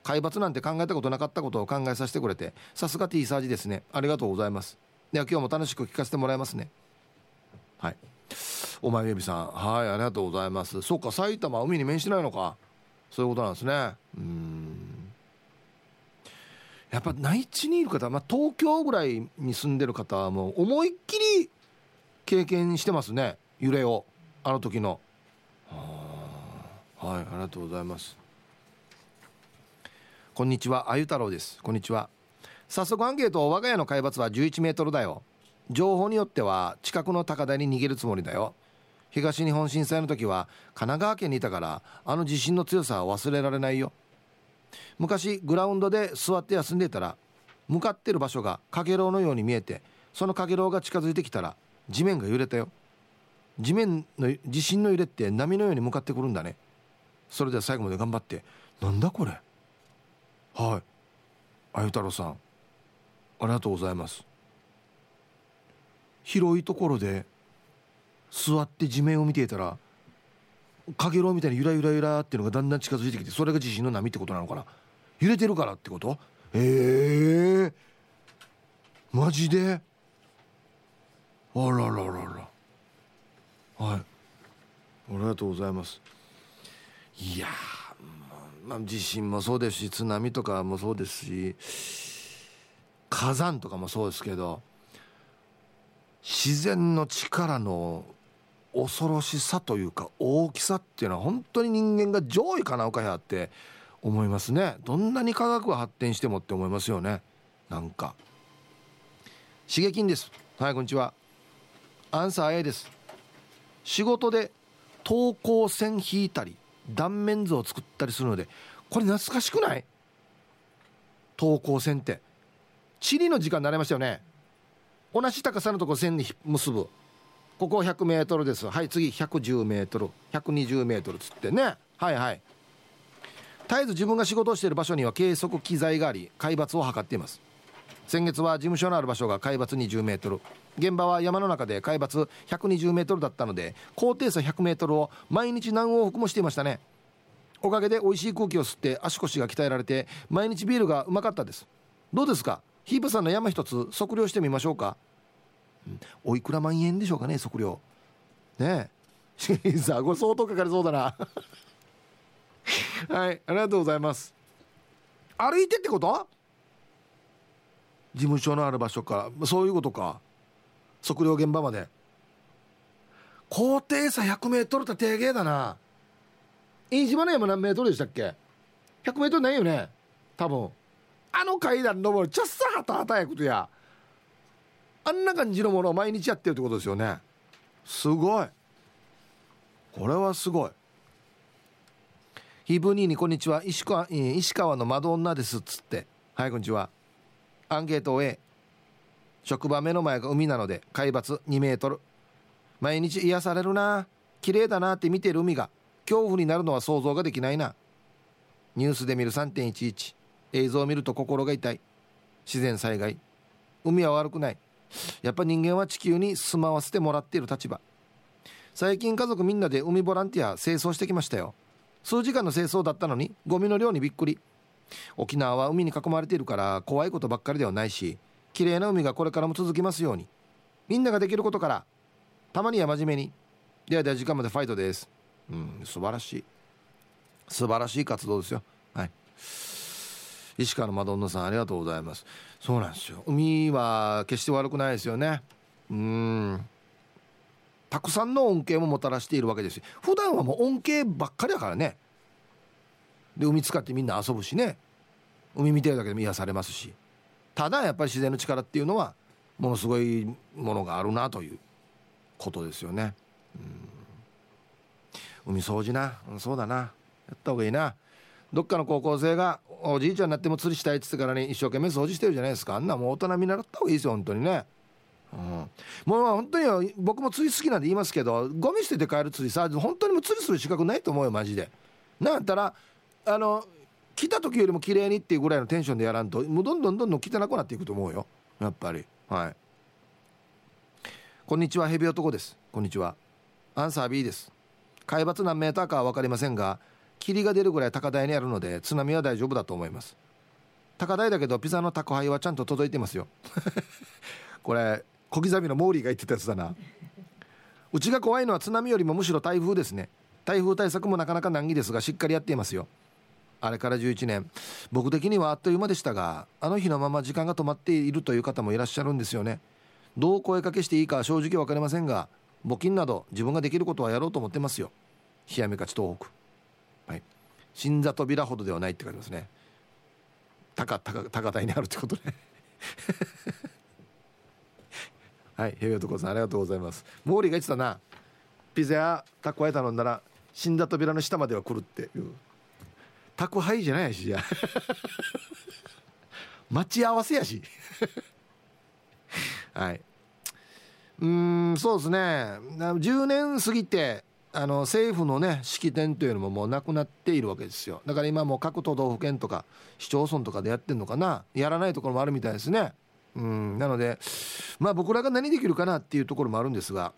海抜なんて考えたことなかったことを考えさせてくれてさすが T サージですね。ありがとうございます。では今日も楽しく聞かせてもらいますね。はい。お前エビさん。はいありがとうございます。そっか埼玉海に面してないのか。そういうことなんですね。うん。やっぱ内地にいる方、まあ、東京ぐらいに住んでる方はもう思いっきり経験してますね。揺れを。あの時の。はいありがとうございます。こんにちはあゆ太郎です。こんにちは。早速アンケート我が家の海抜は11メートルだよ。情報によっては近くの高台に逃げるつもりだよ。東日本震災の時は神奈川県にいたからあの地震の強さは忘れられないよ。昔グラウンドで座って休んでいたら向かってる場所がかげろうのように見えてそのかげろうが近づいてきたら地面が揺れたよ。地面の地震の揺れって波のように向かってくるんだね。それでは最後まで頑張って。なんだこれ？はい。あゆ太郎さんありがとうございます。広いところで座って地面を見ていたらかげろうみたいにゆらゆらゆらっていうのがだんだん近づいてきてそれが地震の波ってことなのかな。揺れてるからってこと？ええ。マジで？あらららら。はい。ありがとうございます。いやまあ、地震もそうですし津波とかもそうですし火山とかもそうですけど自然の力の恐ろしさというか大きさっていうのは本当に人間が上位かなおかやって思いますね。どんなに科学が発展してもって思いますよね。なんか。刺激です。はいこんにちは。アンサー A です。仕事で等高線引いたり断面図を作ったりするのでこれ懐かしくない？等高線って。地理の時間になりましたよね。同じ高さのとこ線に結ぶ。ここ100メートルです。はい次110メートル。120メートルつってね。はいはい。絶えず自分が仕事をしている場所には計測機材があり海抜を測っています。先月は事務所のある場所が海抜20メートル。現場は山の中で海抜120メートルだったので高低差100メートルを毎日何往復もしていましたね。おかげで美味しい空気を吸って足腰が鍛えられて毎日ビールがうまかったです。どうですか？ヒープさんの山一つ測量してみましょうか、うん、おいくら万円でしょうかね測量。ねえ。さあこれ相当かかりそうだな。*laughs* はいありがとうございます。歩いてってこと？事務所のある場所か。らそういうことか。測量現場まで。高低差 100m って低芸だな。飯島の山何メートルでしたっけ？100m ないよね。多分。あの階段登る。ちゃっさはたはたやことや。あんな感じのものを毎日やってるってことですよね。すごい。これはすごい。ヒブニーにこんにちは。石川石川の窓女ですっつって。はいこんにちは。アンケート A 職場目の前が海なので海抜2メートル。毎日癒されるな。綺麗だなって見てる海が恐怖になるのは想像ができないな。ニュースで見る3.11映像を見ると心が痛い。自然災害。海は悪くない。やっぱ人間は地球に住まわせてもらっている立場。最近家族みんなで海ボランティア清掃してきましたよ。数時間の清掃だったのにゴミの量にびっくり。沖縄は海に囲まれているから怖いことばっかりではないし綺麗な海がこれからも続きますように。みんなができることからたまには真面目に。ではでは時間までファイトです。うん素晴らしい。素晴らしい活動ですよ。はい。石川のマドンナさんありがとうございます。そうなんですよ。海は決して悪くないですよね。うん。たくさんの恩恵ももたらしているわけです普段はもう恩恵ばっかりだからね。で海使ってみんな遊ぶしね。海見てるだけでも癒されますし。ただやっぱり自然の力っていうのはものすごいものがあるなということですよね。うん。海掃除な、うん、そうだな。やった方がいいな。どっかの高校生がおじいちゃんになっても釣りしたいっつってからに一生懸命掃除してるじゃないですか。あんなもう大人見習った方がいいですよ本当にね。うん、もう本当に僕も釣り好きなんで言いますけどゴミ捨てて帰る釣りさ本当にも釣りする資格ないと思うよマジで。なんやったらあの来た時よりも綺麗にっていうぐらいのテンションでやらんともうどんどんどんどん汚くなっていくと思うよ。やっぱり。はい。こんにちは。ヘビ男です。こんにちは。アンサー B です。海抜何メーターかは分かりませんが霧が出るぐらい高台にあるので津波は大丈夫だと思います。高台だけどピザの宅配はちゃんと届いてますよ。*laughs* これ小刻みのモーリーが言ってたやつだな。うちが怖いのは津波よりもむしろ台風ですね。台風対策もなかなか難儀ですがしっかりやっていますよ。あれから11年。僕的にはあっという間でしたがあの日のまま時間が止まっているという方もいらっしゃるんですよね。どう声かけしていいか正直分かりませんが募金など自分ができることはやろうと思ってますよ。冷やめ勝ち東北。はい。新座扉ほどではないって書いてますね。高高高台にあるってことね *laughs* はい。平洋とこさんありがとうございます。毛利が言ってたな。ピザやタコヤ頼んだら死んだ扉の下までは来るっていう。宅配じゃないしじゃ *laughs* 待ち合わせやし。*laughs* はい。うんそうですね。10年過ぎてあの政府のね式典というのももうなくなっているわけですよ。だから今もう各都道府県とか市町村とかでやってんのかな。やらないところもあるみたいですね。うんなのでまあ僕らが何できるかなっていうところもあるんですが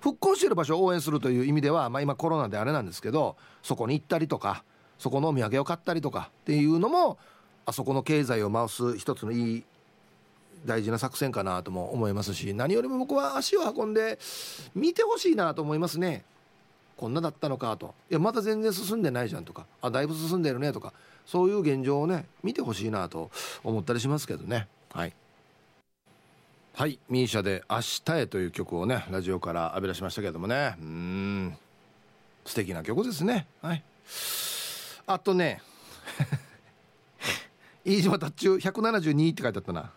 復興している場所を応援するという意味では、まあ、今コロナであれなんですけどそこに行ったりとかそこのお土産を買ったりとかっていうのもあそこの経済を回す一つのいい大事な作戦かなとも思いますし何よりも僕は足を運んで見てほしいなと思いますね。こんなだったのかと。いやまだ全然進んでないじゃんとか。あだいぶ進んでるねとか。そういう現状をね見てほしいなと思ったりしますけどね。はい。はい misia で「明日へ」という曲をねラジオから浴び出しましたけどもね。うん。素敵な曲ですね。はい。あとね *laughs* 飯島達中172って書いてあったな。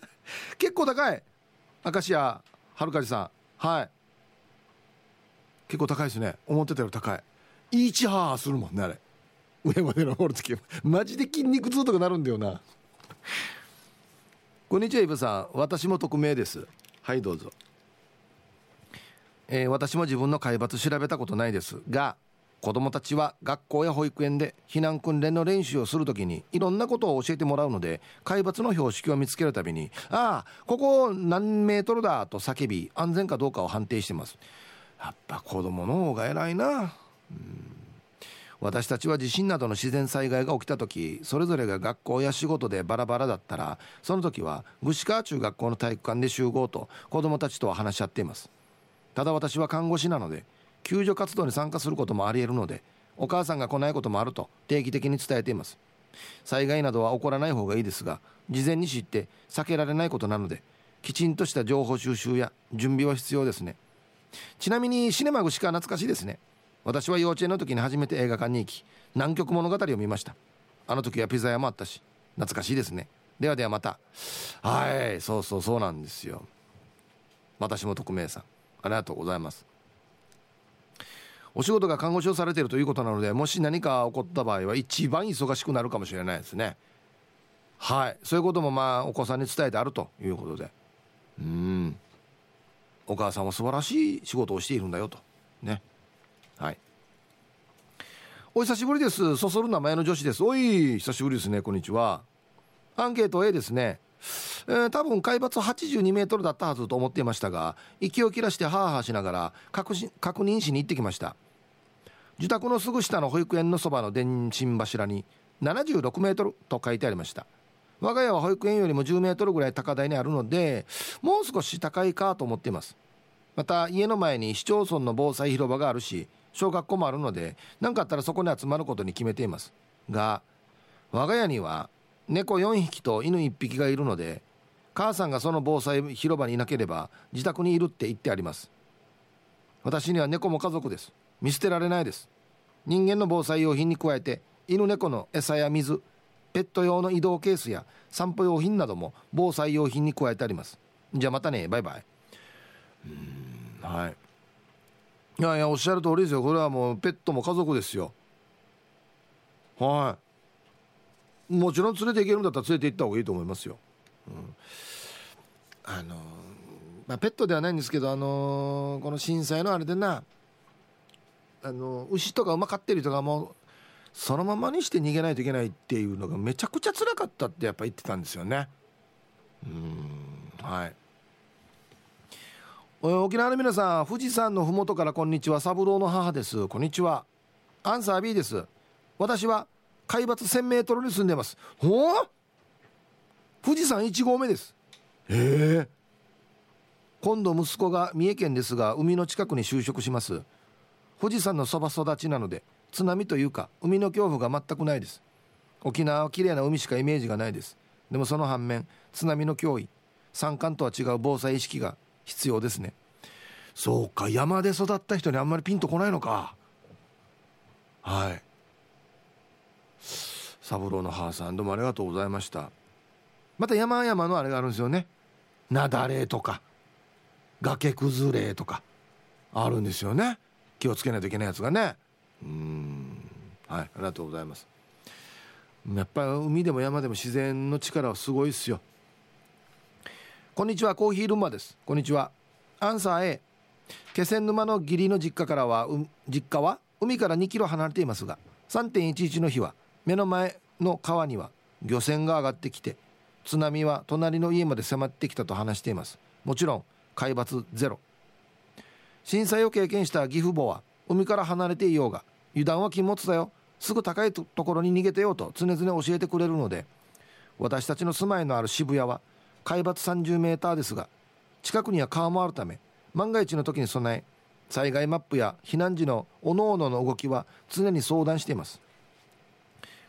*laughs* 結構高い。明石家はるかじさん。はい。結構高いですね。思ってたより高い。イーチハーするもんねあれ。上まで登る時マジで筋肉痛とかなるんだよな。こんにちはイブさん。私も匿名です。はいどうぞ。えー、私も自分の海抜調べたことないですが子どもたちは学校や保育園で避難訓練の練習をするときにいろんなことを教えてもらうので海抜の標識を見つけるたびに「ああここ何メートルだ」と叫び安全かどうかを判定してますやっぱ子供の方が偉いなうん。私たちは地震などの自然災害が起きた時それぞれが学校や仕事でバラバラだったらその時は串川中学校の体育館で集合と子どもたちとは話し合っています。ただ私は看護師なので救助活動に参加することもありえるのでお母さんが来ないこともあると定期的に伝えています。災害などは起こらない方がいいですが事前に知って避けられないことなのできちんとした情報収集や準備は必要ですね。ちなみにシネマ串川懐かしいですね。私は幼稚園の時に初めて映画館に行き南極物語を見ました。あの時はピザ屋もあったし懐かしいですね。ではではまた。はいそうそうそうなんですよ。私も匿名さんありがとうございます。お仕事が看護師をされているということなのでもし何か起こった場合は一番忙しくなるかもしれないですね。はい。そういうこともまあお子さんに伝えてあるということで。うん。お母さんは素晴らしい仕事をしているんだよと。ね。はい。お久しぶりです。そそる名前の女子です。おい久しぶりですね。こんにちは。アンケート A ですね。えー、多分海抜82メートルだったはずと思っていましたが息を切らしてハーハーしながら確確認しに行ってきました。自宅のすぐ下の保育園のそばの電信柱に76メートルと書いてありました。我が家は保育園よりも10メートルぐらい高台にあるのでもう少し高いかと思っています。また家の前に市町村の防災広場があるし小学校もあるので何かあったらそこに集まることに決めています。が我が家には猫4匹と犬1匹がいるので母さんがその防災広場にいなければ自宅にいるって言ってあります。私には猫も家族です。見捨てられないです。人間の防災用品に加えて犬猫の餌や水ペット用の移動ケースや散歩用品なども防災用品に加えてあります。じゃあまたね。バイバイ。うんはい。いやいやおっしゃる通りですよ。これはもうペットも家族ですよ。はい。もちろん連れて行けるんだったら連れて行った方がいいと思いますよ、うん、あのまあ、ペットではないんですけどあのこの震災のあれでなあの牛とか馬飼ってる人がもうそのままにして逃げないといけないっていうのがめちゃくちゃ辛かったってやっぱ言ってたんですよね。うんはい。沖縄の皆さん富士山の麓からこんにちは。三郎の母です。こんにちは。アンサー B です。私は海抜 1000m に住んでます。ほう？富士山1合目です。ええ。今度息子が三重県ですが海の近くに就職します。富士山のそば育ちなので津波というか海の恐怖が全くないです。沖縄は綺麗な海しかイメージがないです。でもその反面津波の脅威山間とは違う防災意識が必要ですね。そうか山で育った人にあんまりピンとこないのか。はい。三郎の母さんどうもありがとうございました。また山々のあれがあるんですよね。雪崩とか崖崩れとかあるんですよね。気をつけないといけないやつがね。うん。はいありがとうございます。やっぱり海でも山でも自然の力はすごいっすよ。こんにちはコーヒールンマです。こんにちは。アンサー A 気仙沼の義理の実家からは、実家は海から2キロ離れていますが3.11の日は目の前の川には漁船が上がってきて津波は隣の家まで迫ってきたと話しています。もちろん海抜ゼロ。震災を経験した義父母は海から離れていようが油断は禁物だよ。すぐ高いところに逃げてようと常々教えてくれるので私たちの住まいのある渋谷は海抜30メーターですが近くには川もあるため万が一の時に備え災害マップや避難時の各々の動きは常に相談しています。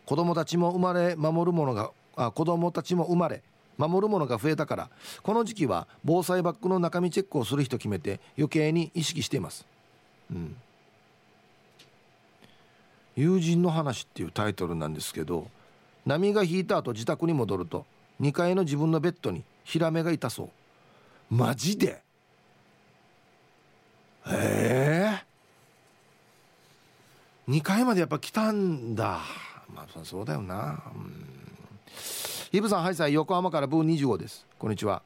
子供たちも生まれ守るものがあ子供たちも生まれ守るものが増えたからこの時期は防災バッグの中身チェックをする人決めて余計に意識しています。うん。友人の話っていうタイトルなんですけど波が引いた後自宅に戻ると2階の自分のベッドにヒラメがいたそう。マジで？へえ2階までやっぱ来たんだ。まあそうだよな。うん。イブさんハイサイ横浜からブー25です。こんにちは。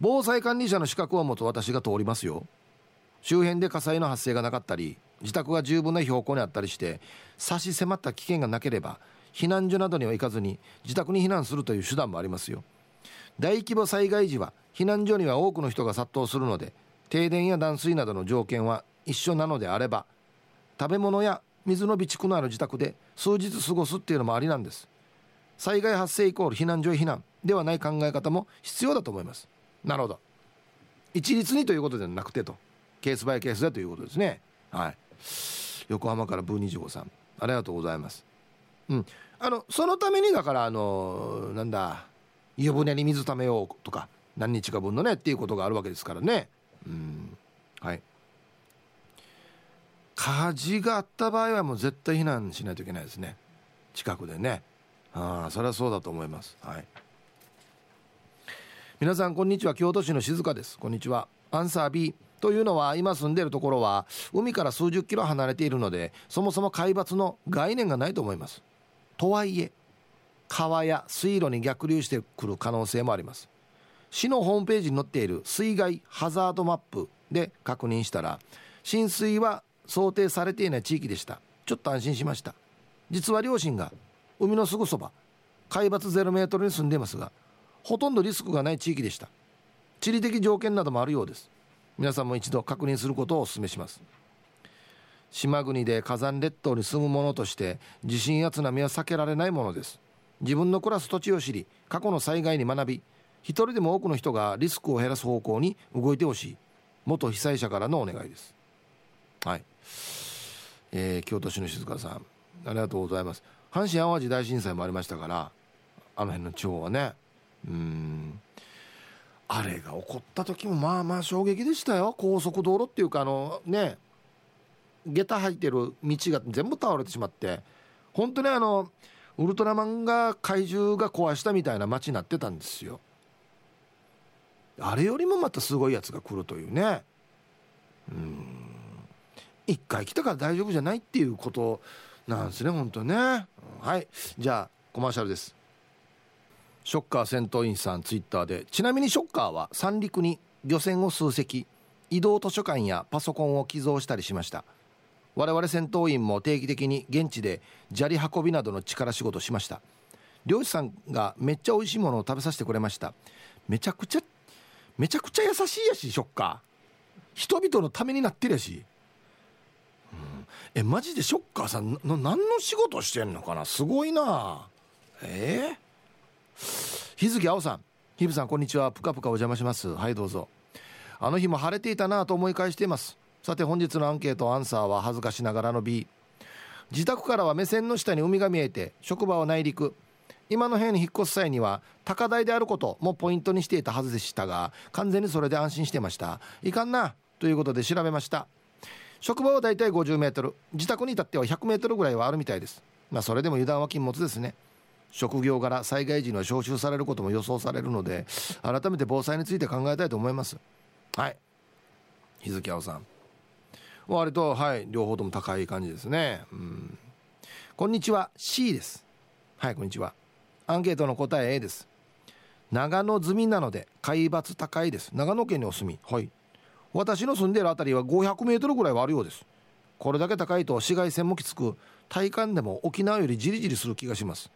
防災管理者の資格を持つ私が通りますよ。周辺で火災の発生がなかったり自宅が十分な標高にあったりして差し迫った危険がなければ避難所などには行かずに自宅に避難するという手段もありますよ。大規模災害時は避難所には多くの人が殺到するので停電や断水などの条件は一緒なのであれば食べ物や水の備蓄のある自宅で数日過ごすっていうのもありなんです。災害発生イコール避難所へ避難ではない考え方も必要だと思います。なるほど。一律にということではなくてと。ケースバイケースでということですね。はい。横浜からブー25さん。ありがとうございます。うん。あのそのためにだからあのなんだ湯船に水ためようとか何日か分のねっていうことがあるわけですからね。うん。はい。火事があった場合はもう絶対避難しないといけないですね。近くでね。ああそれはそうだと思います。はい。皆さんこんにちは。京都市の静香です。こんにちは。アンサー B というのは今住んでいるところは海から数十キロ離れているのでそもそも海抜の概念がないと思います。とはいえ川や水路に逆流してくる可能性もあります。市のホームページに載っている水害ハザードマップで確認したら浸水は想定されていない地域でした。ちょっと安心しました。実は両親が海のすぐそば海抜0メートルに住んでいますがほとんどリスクがない地域でした。地理的条件などもあるようです。皆さんも一度確認することをお勧めします。島国で火山列島に住む者として地震や津波は避けられないものです。自分の暮らす土地を知り過去の災害に学び一人でも多くの人がリスクを減らす方向に動いてほしい。元被災者からのお願いです。はい、えー、京都市の静香さんありがとうございます。阪神・淡路大震災もありましたからあの辺の地方はね。うん。あれが起こった時もまあまあ衝撃でしたよ。高速道路っていうかあのね下駄入ってる道が全部倒れてしまって。本当にあのウルトラマンが怪獣が壊したみたいな街になってたんですよ。あれよりもまたすごいやつが来るというね。うん。一回来たから大丈夫じゃないっていうことなんですね本当ね。はい。じゃあコマーシャルです。ショッカー戦闘員さんツイッターで。ちなみにショッカーは三陸に漁船を数隻移動図書館やパソコンを寄贈したりしました。我々戦闘員も定期的に現地で砂利運びなどの力仕事しました。漁師さんがめっちゃ美味しいものを食べさせてくれました。めちゃくちゃめちゃくちゃ優しいやしショッカー。人々のためになってるやし、えマジでショッカーさん何の仕事してんのかな？すごいな。え？ー、日月青さん。ひぶさんこんにちは。ぷかぷかお邪魔します。はいどうぞ。あの日も晴れていたなと思い返しています。さて本日のアンケートアンサーは恥ずかしながらの B 自宅からは目線の下に海が見えて職場は内陸。今の部屋に引っ越す際には高台であることもポイントにしていたはずでしたが完全にそれで安心してました。いかんなということで調べました。職場はだいたい50メートル。自宅に至っては100メートルぐらいはあるみたいです。まあそれでも油断は禁物ですね。職業柄災害時には招集されることも予想されるので改めて防災について考えたいと思います。はい。日付青さん。割とはい両方とも高い感じですね。うん。こんにちは。C です。はいこんにちは。アンケートの答え A です。長野済みなので海抜高いです。長野県にお住み。はい。私の住んでいる辺りは500メートルぐらいはあるようです。これだけ高いと紫外線もきつく体感でも沖縄よりじりじりする気がします。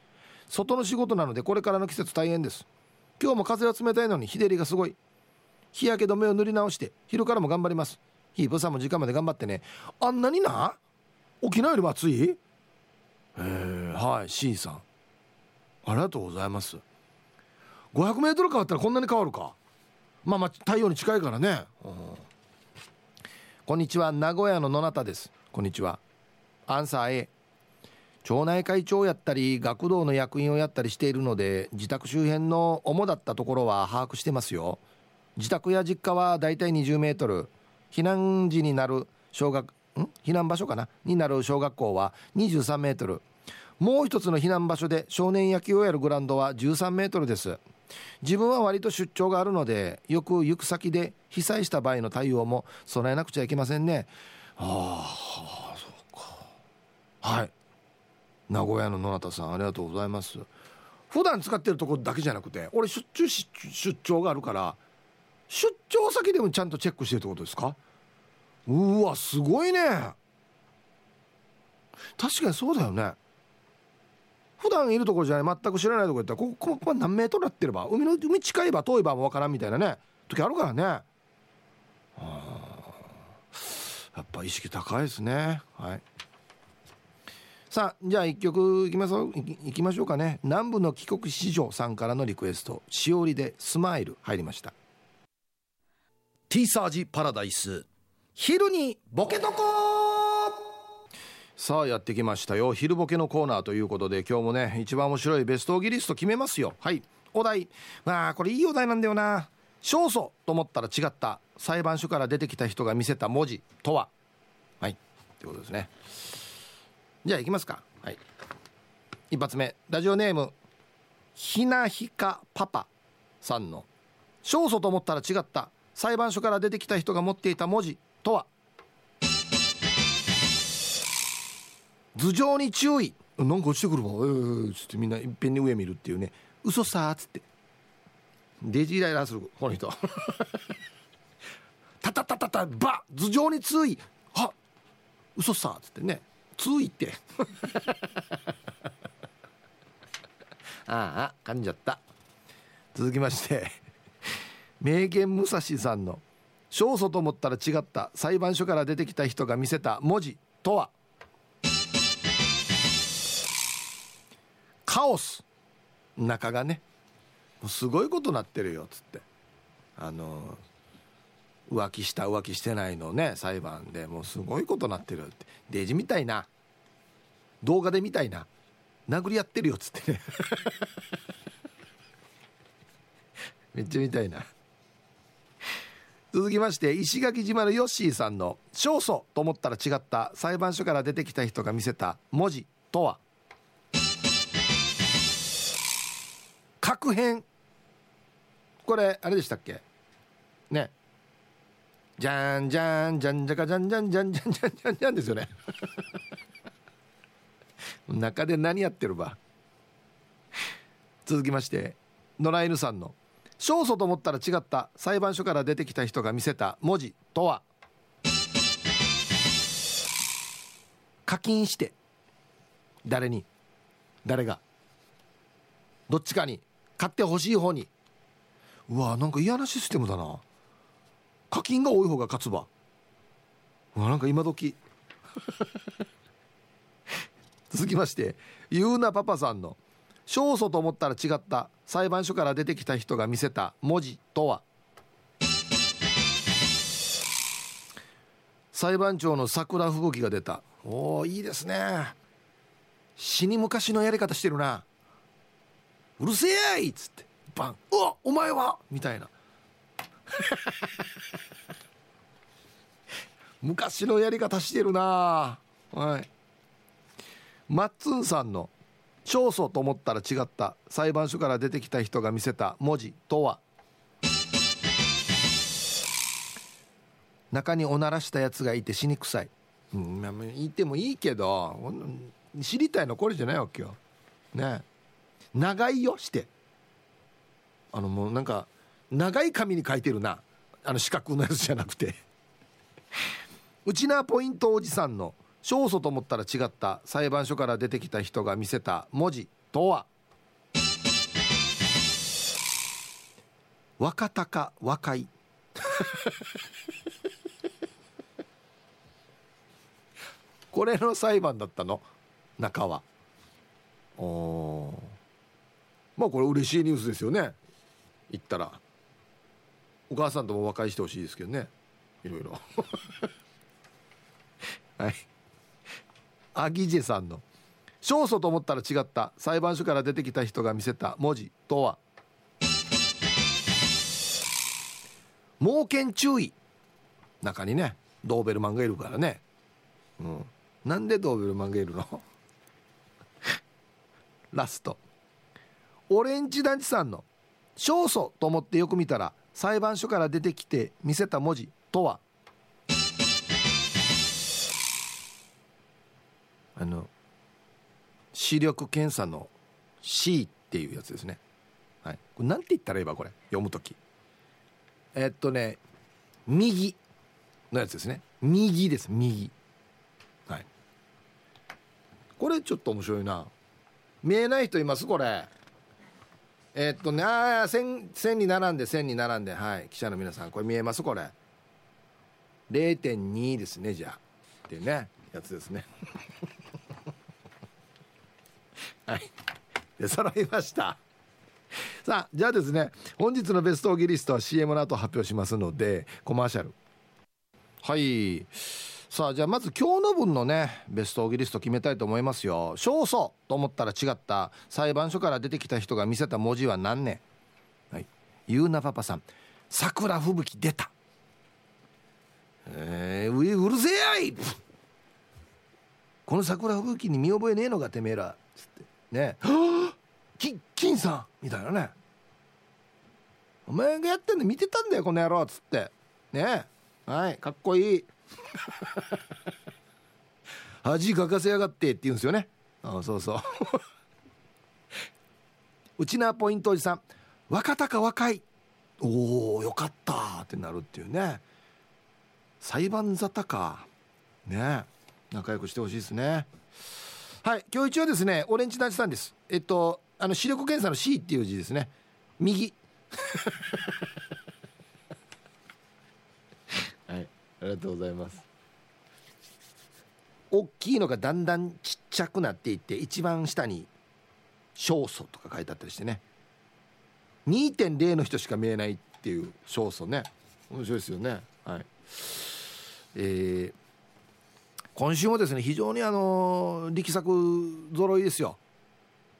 外の仕事なのでこれからの季節大変です。今日も風は冷たいのに日照りがすごい。日焼け止めを塗り直して昼からも頑張ります。ヒープさんも時間まで頑張ってね。あんなにな？沖縄よりも暑い？えー、はい C さん。ありがとうございます。500m 変わったらこんなに変わるか。まあまあ太陽に近いからね、うん、こんにちは名古屋の野中です。こんにちは。アンサー A 町内会長やったり学童の役員をやったりしているので自宅周辺の主だったところは把握してますよ。自宅や実家はだいたい20メートル。避難時になる小学ん？避難場所かな？になる小学校は23メートル。もう一つの避難場所で少年野球をやるグラウンドは13メートルです。自分は割と出張があるのでよく行く先で被災した場合の対応も備えなくちゃいけませんね。ああそうか。はい。名古屋の野中さんありがとうございます。普段使ってるとこだけじゃなくて俺出張出張があるから出張先でもちゃんとチェックしてるってことですか？うわすごいね。確かにそうだよね。普段いるところじゃない全く知らないところやったらここここ何メートルなってれば海の海近いば遠いばもわからんみたいなね時あるからね。やっぱ意識高いですね。はい。さあじゃあ一曲いきますいきましょうかね。南部の帰国子女さんからのリクエスト。しおりでスマイル入りました。ティーサージパラダイス。昼にボケとこさあやってきましたよ。昼ボケのコーナーということで今日もね一番面白いベストオギリスト決めますよ。はい。お題。まあこれいいお題なんだよな。勝訴と思ったら違った。裁判所から出てきた人が見せた文字とは。はい。ということですね。じゃあいきますか。はい。一発目。ラジオネームひなひかパパさんの。勝訴と思ったら違った。裁判所から出てきた人が持っていた文字とは頭上に注意。なんか落ちてくるわ。えー、つってみんないっぺんに上見るっていうね。嘘さーっつって。デジイライラするこの人。たたたたたば頭上に注意。あ嘘さっつってね。注意って。*laughs* ああ噛んじゃった。続きまして。名言武蔵さんの勝訴と思ったら違った裁判所から出てきた人が見せた文字とは？カオス。中がね。すごいことなってるよっつって。あの浮気した浮気してないのね裁判で。もうすごいことなってるって。デジみたいな。動画で見たいな。殴り合ってるよっつってね。*laughs* めっちゃ見たいな。続きまして石垣島のヨッシーさんの「勝訴」と思ったら違った裁判所から出てきた人が見せた文字とは？確変これあれでしたっけ？ね。じゃんじゃんじゃんじゃかじゃんじゃんじゃんじゃんじゃんじゃんじゃんですよね。*laughs* 中で何やってるば？続きまして野良犬さんの。勝訴と思ったら違った。裁判所から出てきた人が見せた。文字とは？課金して。誰に？誰が？どっちかに。買ってほしい方に。うわなんか嫌なシステムだな。課金が多い方が勝つばうわなんか今時。*laughs* 続きましてゆうなパパさんの勝訴と思ったら違った。裁判所から出てきた人が見せた文字とは。裁判長の桜吹雪が出た。おおいいですね。死に昔のやり方してるな。うるせえっつってバンうわお前は？みたいな。*laughs* 昔のやり方してるな。はい。マッツンさんの勝訴と思ったら違った。裁判所から出てきた人が見せた文字とは？中におならしたやつがいて死にくさい、うん、言ってもいいけど知りたいのこれじゃないわけよ。ね。長いよして。あのもうなんか長い紙に書いてるな。あの四角のやつじゃなくて。うちなポイントおじさんの勝訴と思ったら違った裁判所から出てきた人が見せた文字とは？若鷹若い。*laughs* これの裁判だったの？中は。おまあこれ嬉しいニュースですよね。言ったら。お母さんとも和解してほしいですけどね。いろいろ。*laughs* はい。アギジェさんの。勝訴と思ったら違った。裁判所から出てきた人が見せた文字。とは。猛犬注意。中にねドーベルマンがいるからね。うん。なんでドーベルマンがいるの？*laughs* ラスト。オレンジ団地さんの勝訴と思ってよく見たら裁判所から出てきて見せた文字とは？あの視力検査の C っていうやつですね。はい。これなんて言ったらいいばこれ？読む時えっとね右のやつですね。右です右。はい。これちょっと面白いな。見えない人います？これ。えー、っとねああ線線に並んで線に並んで。はい。記者の皆さんこれ見えます？これ。0.2ですねじゃあ。っていうねやつですね。*laughs* はい。で揃いました。さあじゃあですね本日のベストオギリストは CM の後発表しますのでコマーシャル。はい。さあじゃあまず今日の分のねベストオギリスト決めたいと思いますよ。勝訴と思ったら違った。裁判所から出てきた人が見せた文字は何ねはい。ゆうなパパさん。桜吹雪出た。えー、うるせえやい。この桜吹雪に見覚えねえのがてめえら。つって。ね。*gasps* き金さんみたいなね。お前がやってんの見てたんだよこの野郎。っつって。ね。はい。かっこいい。*laughs* 恥かかせやがってって言うんですよね。あそうそう。*laughs* うちなポイントおじさん若田か若い。おおよかったってなるっていうね。裁判沙汰か。ね。仲良くしてほしいですね。はい今日一応ですねオレンジ団地さんです。えっとあの視力検査の C っていう字ですね。右 *laughs* はいありがとうございます。大きいのがだんだんちっちゃくなっていって一番下に「勝訴」とか書いてあったりしてね。2.0の人しか見えないっていう勝訴ね。面白いですよね。はい。えー、今週もですね非常にあの力作揃いですよ。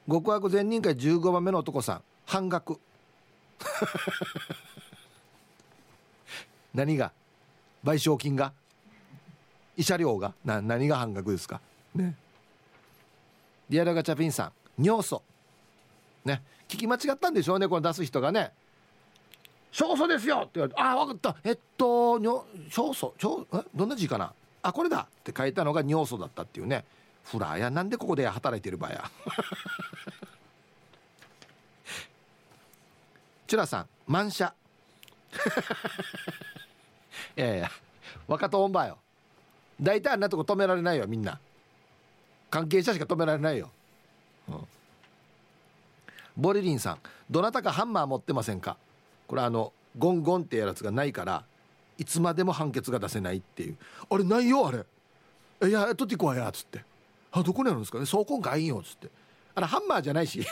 極悪善人会15番目の男さん。半額。*laughs* 何が？賠償金が？慰謝料が？な何が半額ですか？ね。リアルガチャピンさん尿素。ね。聞き間違ったんでしょうねこれ出す人がね。勝訴ですよって言われて、ああ、分かった。えっと、尿、勝訴、勝、え、どんな字かな？あ、これだ。って書いたのが尿素だったっていうね。フラーや、なんでここで働いてる場合や。チュラさん、満車。いやいや、若とんばよ。大体あんなとこ止められないよ、みんな。関係者しか止められないよ。うん、ボリリンさん、どなたかハンマー持ってませんか？これあのゴンゴンってやつがないからいつまでも判決が出せないっていう。あれないよあれ。いや取っていこうやっつって。あどこにあるんですかね？倉庫がいいよっつって。あれハンマーじゃないし。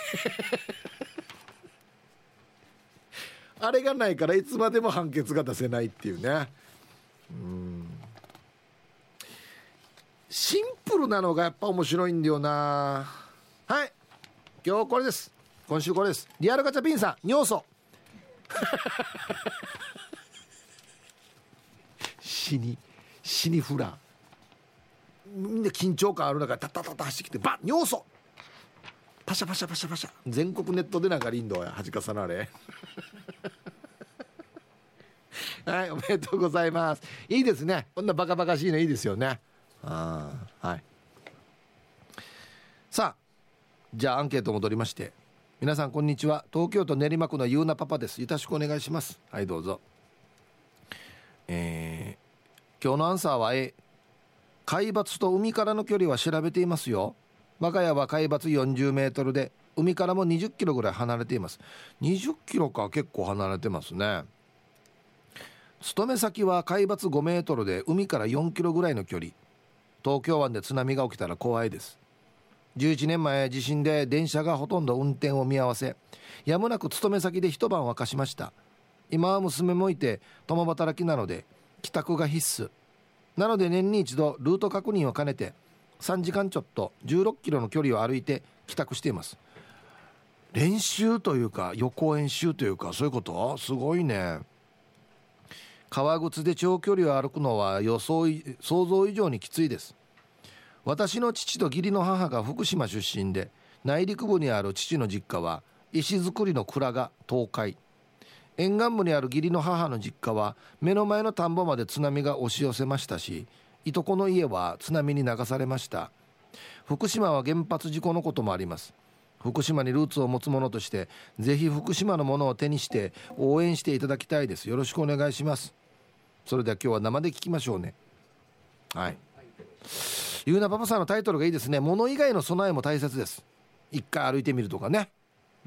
あれがないからいつまでも判決が出せないっていうね。うん。シンプルなのがやっぱ面白いんだよな。はい。今日これです。今週これです。リアルガチャピンさん尿素。*laughs* 死に死にフラみんな緊張感ある中タッタタタ走ってきてバッ尿素。パシャパシャパシャパシャ。全国ネットでなんかリンドや恥かさなあれ。*laughs* はいおめでとうございます。いいですね。こんなバカバカしいのいいですよね。あはい。さあじゃあアンケート戻りまして。皆さんこんにちは。東京都練馬区のゆうなパパです。よろしくお願いします。はいどうぞ。えー、今日のアンサーは A 海抜と海からの距離は調べていますよ。我が家は海抜40メートルで海からも20キロぐらい離れています。20キロか結構離れてますね。勤め先は海抜5メートルで海から4キロぐらいの距離。東京湾で津波が起きたら怖いです。11年前地震で電車がほとんど運転を見合わせやむなく勤め先で一晩沸かしました。今は娘もいて共働きなので帰宅が必須。なので年に一度ルート確認を兼ねて3時間ちょっと16キロの距離を歩いて帰宅しています。練習というか予行演習というかそういうこと？すごいね。革靴で長距離を歩くのは予想想像以上にきついです。私の父と義理の母が福島出身で内陸部にある父の実家は石造りの蔵が倒壊。沿岸部にある義理の母の実家は目の前の田んぼまで津波が押し寄せましたしいとこの家は津波に流されました。福島は原発事故のこともあります。福島にルーツを持つ者としてぜひ福島のものを手にして応援していただきたいです。よろしくお願いします。それでは今日は生で聞きましょうね。はい。ゆうなパパさんのタイトルがいいですね。物以外の備えも大切です。一回歩いてみるとかね。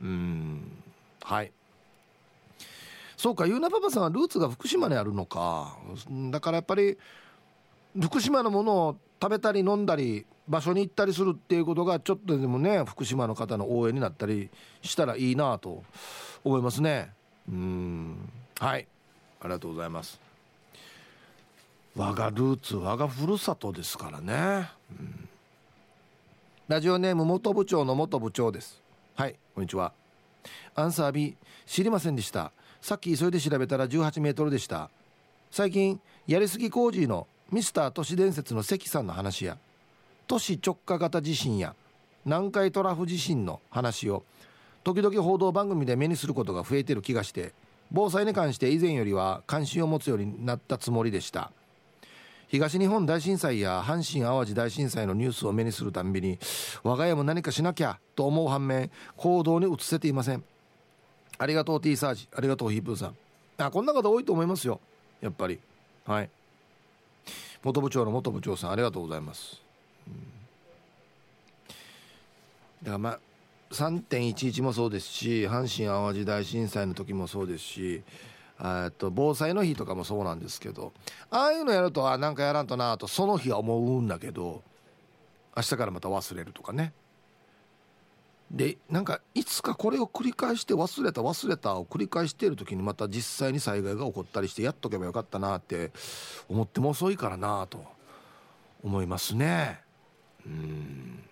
うん。はい。そうかゆうなパパさんはルーツが福島にあるのか。だからやっぱり福島のものを食べたり飲んだり場所に行ったりするっていうことがちょっとでもね福島の方の応援になったりしたらいいなと思いますね。うん。はい。ありがとうございます。我がルーツ我がふるさとですからね、うん、ラジオネーム元部長の元部長です。はい。こんにちは。アンサー B 知りませんでした。さっき急いで調べたら18メートルでした。最近やりすぎ工事のミスター都市伝説の関さんの話や都市直下型地震や南海トラフ地震の話を時々報道番組で目にすることが増えてる気がして防災に関して以前よりは関心を持つようになったつもりでした。東日本大震災や阪神・淡路大震災のニュースを目にするたんびに我が家も何かしなきゃと思う反面行動に移せていません。ありがとう T サージ。ありがとうヒープーさん。あこんな方多いと思いますよ。やっぱり。はい。元部長の元部長さんありがとうございます、うん、だからまあ3.11もそうですし阪神・淡路大震災の時もそうですしと防災の日とかもそうなんですけどああいうのやるとあなんかやらんとなとその日は思うんだけど明日からまた忘れるとかね。でなんかいつかこれを繰り返して忘れた忘れたを繰り返している時にまた実際に災害が起こったりしてやっとけばよかったなって思っても遅いからなと思いますね。うん。